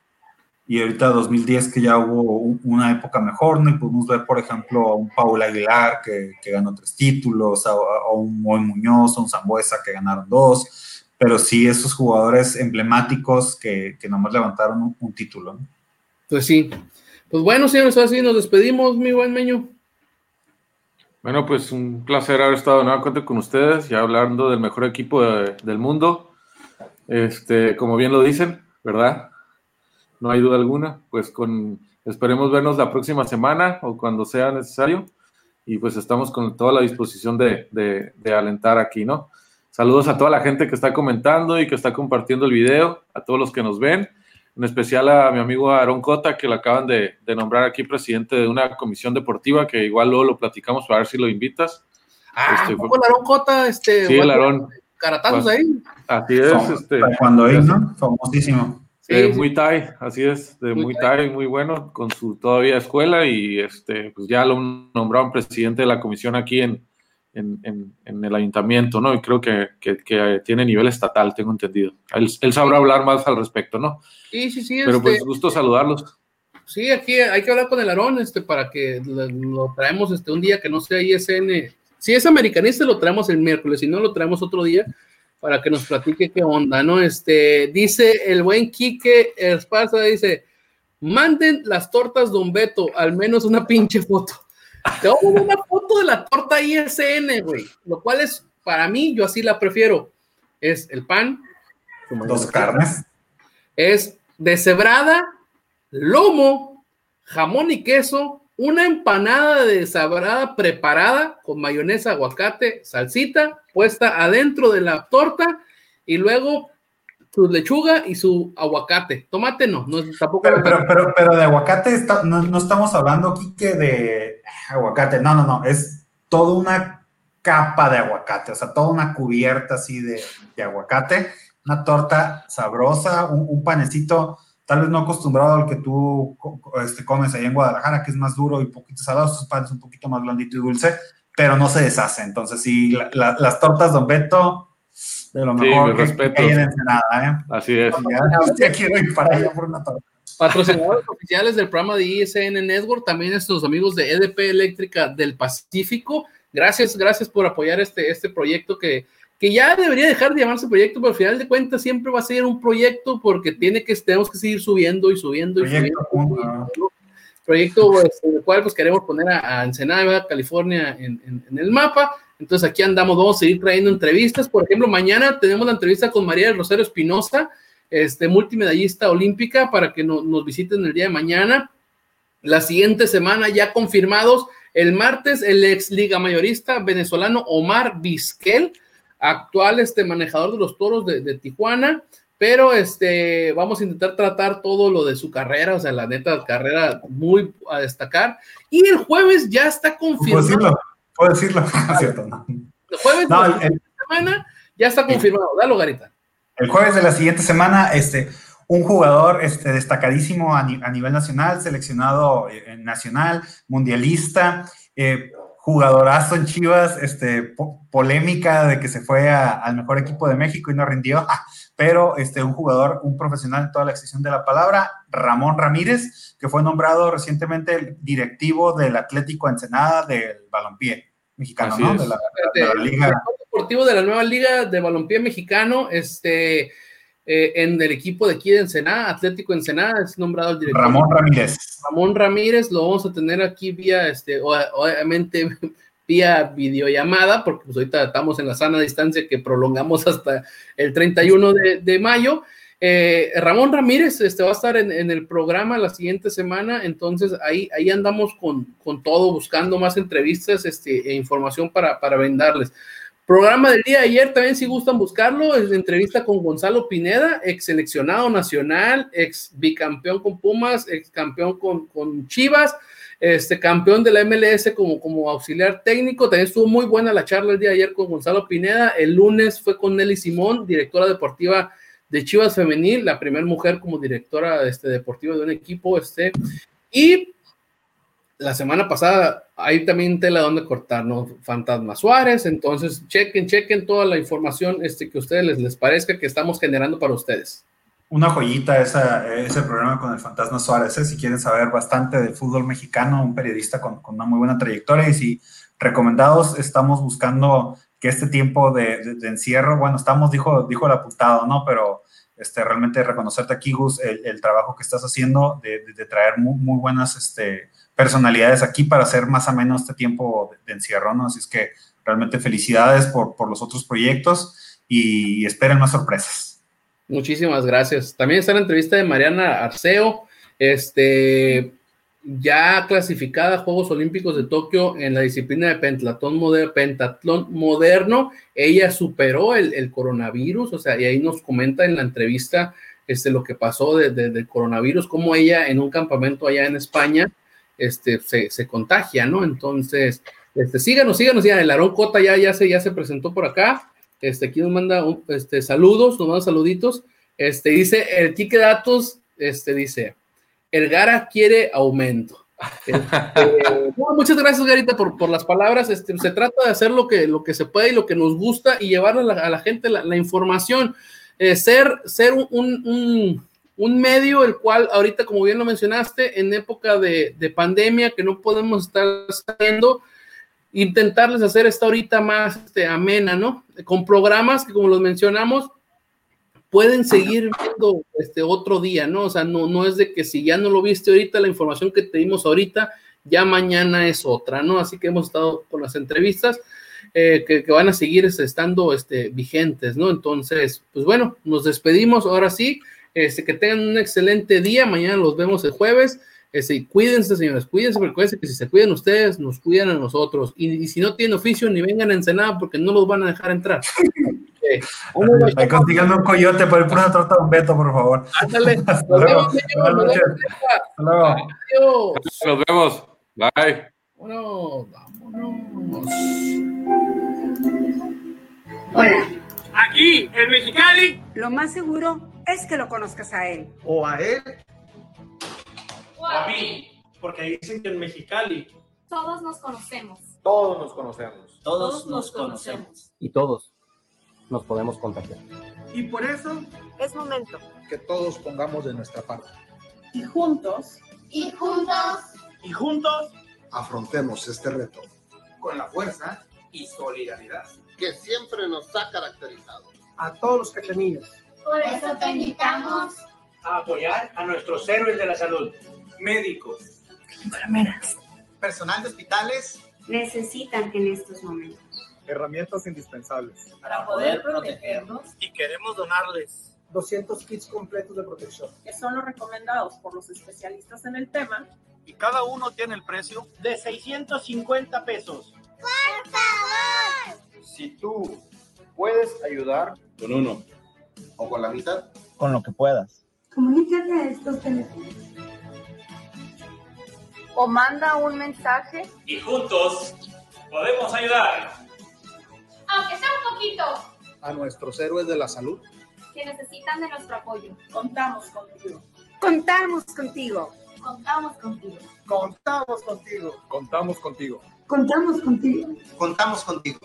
y ahorita 2010 que ya hubo una época mejor, ¿no? Y pudimos ver, por ejemplo, a un Paul Aguilar que, que ganó tres títulos, a, a un Moy Muñoz, a un Zambuesa que ganaron dos, pero sí esos jugadores emblemáticos que, que nomás levantaron un, un título, ¿no? Pues sí. Pues bueno, señores, así nos despedimos, mi buen Meño. Bueno, pues un placer haber estado nuevamente con ustedes, ya hablando del mejor equipo de, del mundo. Este, como bien lo dicen, ¿verdad? no hay duda alguna. Pues con esperemos vernos la próxima semana o cuando sea necesario. Y pues estamos con toda la disposición de, de, de, alentar aquí, ¿no? Saludos a toda la gente que está comentando y que está compartiendo el video, a todos los que nos ven, en especial a mi amigo Aaron Cota, que lo acaban de, de nombrar aquí presidente de una comisión deportiva, que igual luego lo platicamos para ver si lo invitas. Ah, este, fue... el Aarón Cota, este. Sí, el Aarón. Caratazos pues, ahí. Así es. este, cuando ahí, ¿no? Famosísimo. Sí, de muy Thai, así es, de muy, muy Thai, muy bueno, con su todavía escuela y este, pues ya lo nombraron presidente de la comisión aquí en, en, en, en el ayuntamiento, ¿no? Y creo que, que, que, tiene nivel estatal, tengo entendido. Él, él, sabrá hablar más al respecto, ¿no? Sí, sí, sí. Pero pues, este, pues gusto saludarlos. Sí, aquí hay que hablar con el Aarón, este, para que lo, lo traemos este, un día que no sea ISN. Si es americanista, lo traemos el miércoles, si no, lo traemos otro día para que nos platique qué onda, ¿no? Este, dice el buen Quique Esparza, dice, manden las tortas Don Beto, al menos una pinche foto. Te voy a una foto de la torta ISN, güey, lo cual es, para mí, yo así la prefiero. Es el pan. Dos carnes. Es deshebrada, lomo, jamón y queso, una empanada de deshebrada preparada con mayonesa, aguacate, salsita puesta adentro de la torta y luego su lechuga y su aguacate. Tomate no, no tampoco. Pero, pero, pero, pero de aguacate está- no, no estamos hablando aquí que de aguacate, no, no, no, es toda una capa de aguacate, o sea, toda una cubierta así de, de aguacate, una torta sabrosa, un, un panecito tal vez no acostumbrado al que tú este, comes ahí en Guadalajara, que es más duro y un poquito salado, estos panes un poquito más blandito y dulce, pero no se deshace. Entonces, sí, la- la- las tortas Don Beto, de lo Sí, mejor mis que, que hay en Ensenada, ¿eh? Así es. Ya, ya quiero ir para allá por una torta. Patrocinadores oficiales del programa de ISN Network, también estos amigos de EDP Eléctrica del Pacífico. Gracias, gracias por apoyar este, este proyecto que, que ya debería dejar de llamarse proyecto, pero al final de cuentas siempre va a ser un proyecto porque tiene que, tenemos que seguir subiendo y subiendo y Proyecto subiendo. Proyecto este, en el cual pues queremos poner a, a Ensenada, California en, en- en el mapa. Entonces aquí andamos, vamos a seguir trayendo entrevistas. Por ejemplo, mañana tenemos la entrevista con María del Rosario Espinosa, este, multimedallista olímpica, para que no- nos visiten el día de mañana. La siguiente semana ya confirmados, el martes el ex liga mayorista venezolano Omar Vizquel, actual este, manejador de los toros de, de Tijuana, pero este, vamos a intentar tratar todo lo de su carrera, o sea, la neta, carrera muy a destacar. Y el jueves ya está ¿Puedo confirmado. ¿Puedo decirlo? No es cierto, no. El jueves No, de el- la siguiente semana ya está confirmado. Dalo, Garita. El jueves de la siguiente semana, este, un jugador este, destacadísimo a, ni- a nivel nacional, seleccionado eh, nacional, mundialista, eh, jugadorazo en Chivas, este, po- polémica de que se fue a- al mejor equipo de México y no rindió, pero este, un jugador, un profesional en toda la extensión de la palabra, Ramón Ramírez, que fue nombrado recientemente el directivo del Atlético Ensenada del balompié mexicano, Así ¿no? es. De la, de la liga. deportivo de la nueva liga de balompié mexicano, este, eh, en el equipo de aquí de Ensenada, Atlético Ensenada, es nombrado el director. Ramón Ramírez. Ramón Ramírez, lo vamos a tener aquí vía, este, obviamente vía videollamada, porque pues ahorita estamos en la sana distancia que prolongamos hasta el 31 de, de mayo. Eh, Ramón Ramírez este, va a estar en, el programa la siguiente semana, entonces ahí, ahí andamos con, con todo, buscando más entrevistas este, e información para, para brindarles. Programa del día de ayer, también si gustan buscarlo, es la entrevista con Gonzalo Pineda, ex seleccionado nacional, ex bicampeón con Pumas, ex campeón con, con Chivas, este campeón de la MLS como, como auxiliar técnico. También estuvo muy buena la charla el día de ayer con Gonzalo Pineda. El lunes fue con Nelly Simón, directora deportiva de Chivas Femenil, la primera mujer como directora este, deportiva de un equipo. Este, y la semana pasada hay también tela donde cortar, ¿no? Fantasma Suárez, entonces chequen, chequen toda la información este, que a ustedes les, les parezca que estamos generando para ustedes. Una joyita esa, ese programa con el Fantasma Suárez, ¿eh? si quieren saber bastante de fútbol mexicano, un periodista con, con una muy buena trayectoria y si recomendados estamos buscando que este tiempo de, encierro, bueno, estamos, dijo, dijo el apuntado, ¿no? Pero este, realmente reconocerte aquí, Gus, el, trabajo que estás haciendo de, traer muy, buenas este, personalidades aquí para hacer más o menos este tiempo de, de encierro, ¿no? Así es que realmente felicidades por, por los otros proyectos y esperen más sorpresas. Muchísimas gracias. También está la entrevista de Mariana Arceo, este, ya clasificada a Juegos Olímpicos de Tokio en la disciplina de pentatlón, moder- pentatlón moderno. Ella superó el, el coronavirus, o sea, y ahí nos comenta en la entrevista este, lo que pasó de, de- del coronavirus, cómo ella en un campamento allá en España este, se, se contagia, ¿no? Entonces, este, síganos, síganos, ya el Aarón Cota ya, ya, se, ya se presentó por acá. Este, aquí nos manda un- este, saludos, nos manda saluditos. Este, dice, el Quique Datos, este, dice, el Gara quiere aumento. Este, muchas gracias, Garita, por, por las palabras. Este, se trata de hacer lo que, lo que se puede y lo que nos gusta y llevar a la, a la gente la, la información. Eh, ser ser un, un, un medio el cual ahorita, como bien lo mencionaste, en época de, de pandemia que no podemos estar saliendo, intentarles hacer esta horita más este, amena, ¿no? Con programas que, como los mencionamos, pueden seguir viendo este otro día, ¿no? O sea, no, no es de que si ya no lo viste ahorita, la información que te dimos ahorita, ya mañana es otra, ¿no? Así que hemos estado con las entrevistas eh, que, van a seguir estando este, vigentes, ¿no? Entonces, pues bueno, nos despedimos ahora sí. Este, que tengan un excelente día. Mañana los vemos el jueves. Este, cuídense, señores, cuídense, porque acuérdense que si se cuidan ustedes, nos cuidan a nosotros. Y, y si no tienen oficio, ni vengan a Ensenada porque no los van a dejar entrar. Eh, Ahí consíganme un coyote para ir por una torta de un beto, por favor. ándale. Nos Hasta luego. vemos, señor, Buenas nos noches. vemos, Hasta luego. Adiós. Nos vemos. Bye. Vámonos, vámonos. Hola. Aquí, en Mexicali. Lo más seguro es que lo conozcas a él. O a él. A mí. Porque dicen que en Mexicali. Todos nos conocemos. Todos nos conocemos. Todos nos conocemos. Y todos nos podemos contagiar. Y por eso Es momento. que todos pongamos de nuestra parte. Y juntos Y juntos. Y juntos. Afrontemos este reto con la fuerza Y solidaridad. que siempre nos ha caracterizado. A todos los cachanillos. Por eso te invitamos. A apoyar a nuestros héroes de la salud. Médicos. Personal de hospitales. Necesitan en estos momentos. Herramientas indispensables. para poder protegernos, Y queremos donarles 200 kits completos de protección. que son los recomendados por los especialistas en el tema, Y cada uno tiene el precio de 650 pesos. Si tú puedes ayudar Con uno. O con la mitad. Con lo que puedas. Comunícate a estos teléfonos. O manda un mensaje. Y juntos podemos ayudar. Aunque sea un poquito. A nuestros héroes de la salud. Que necesitan de nuestro apoyo. contamos contigo. Contamos contigo. Contamos contigo. Contamos contigo. Contamos contigo. Contamos contigo. Contamos contigo.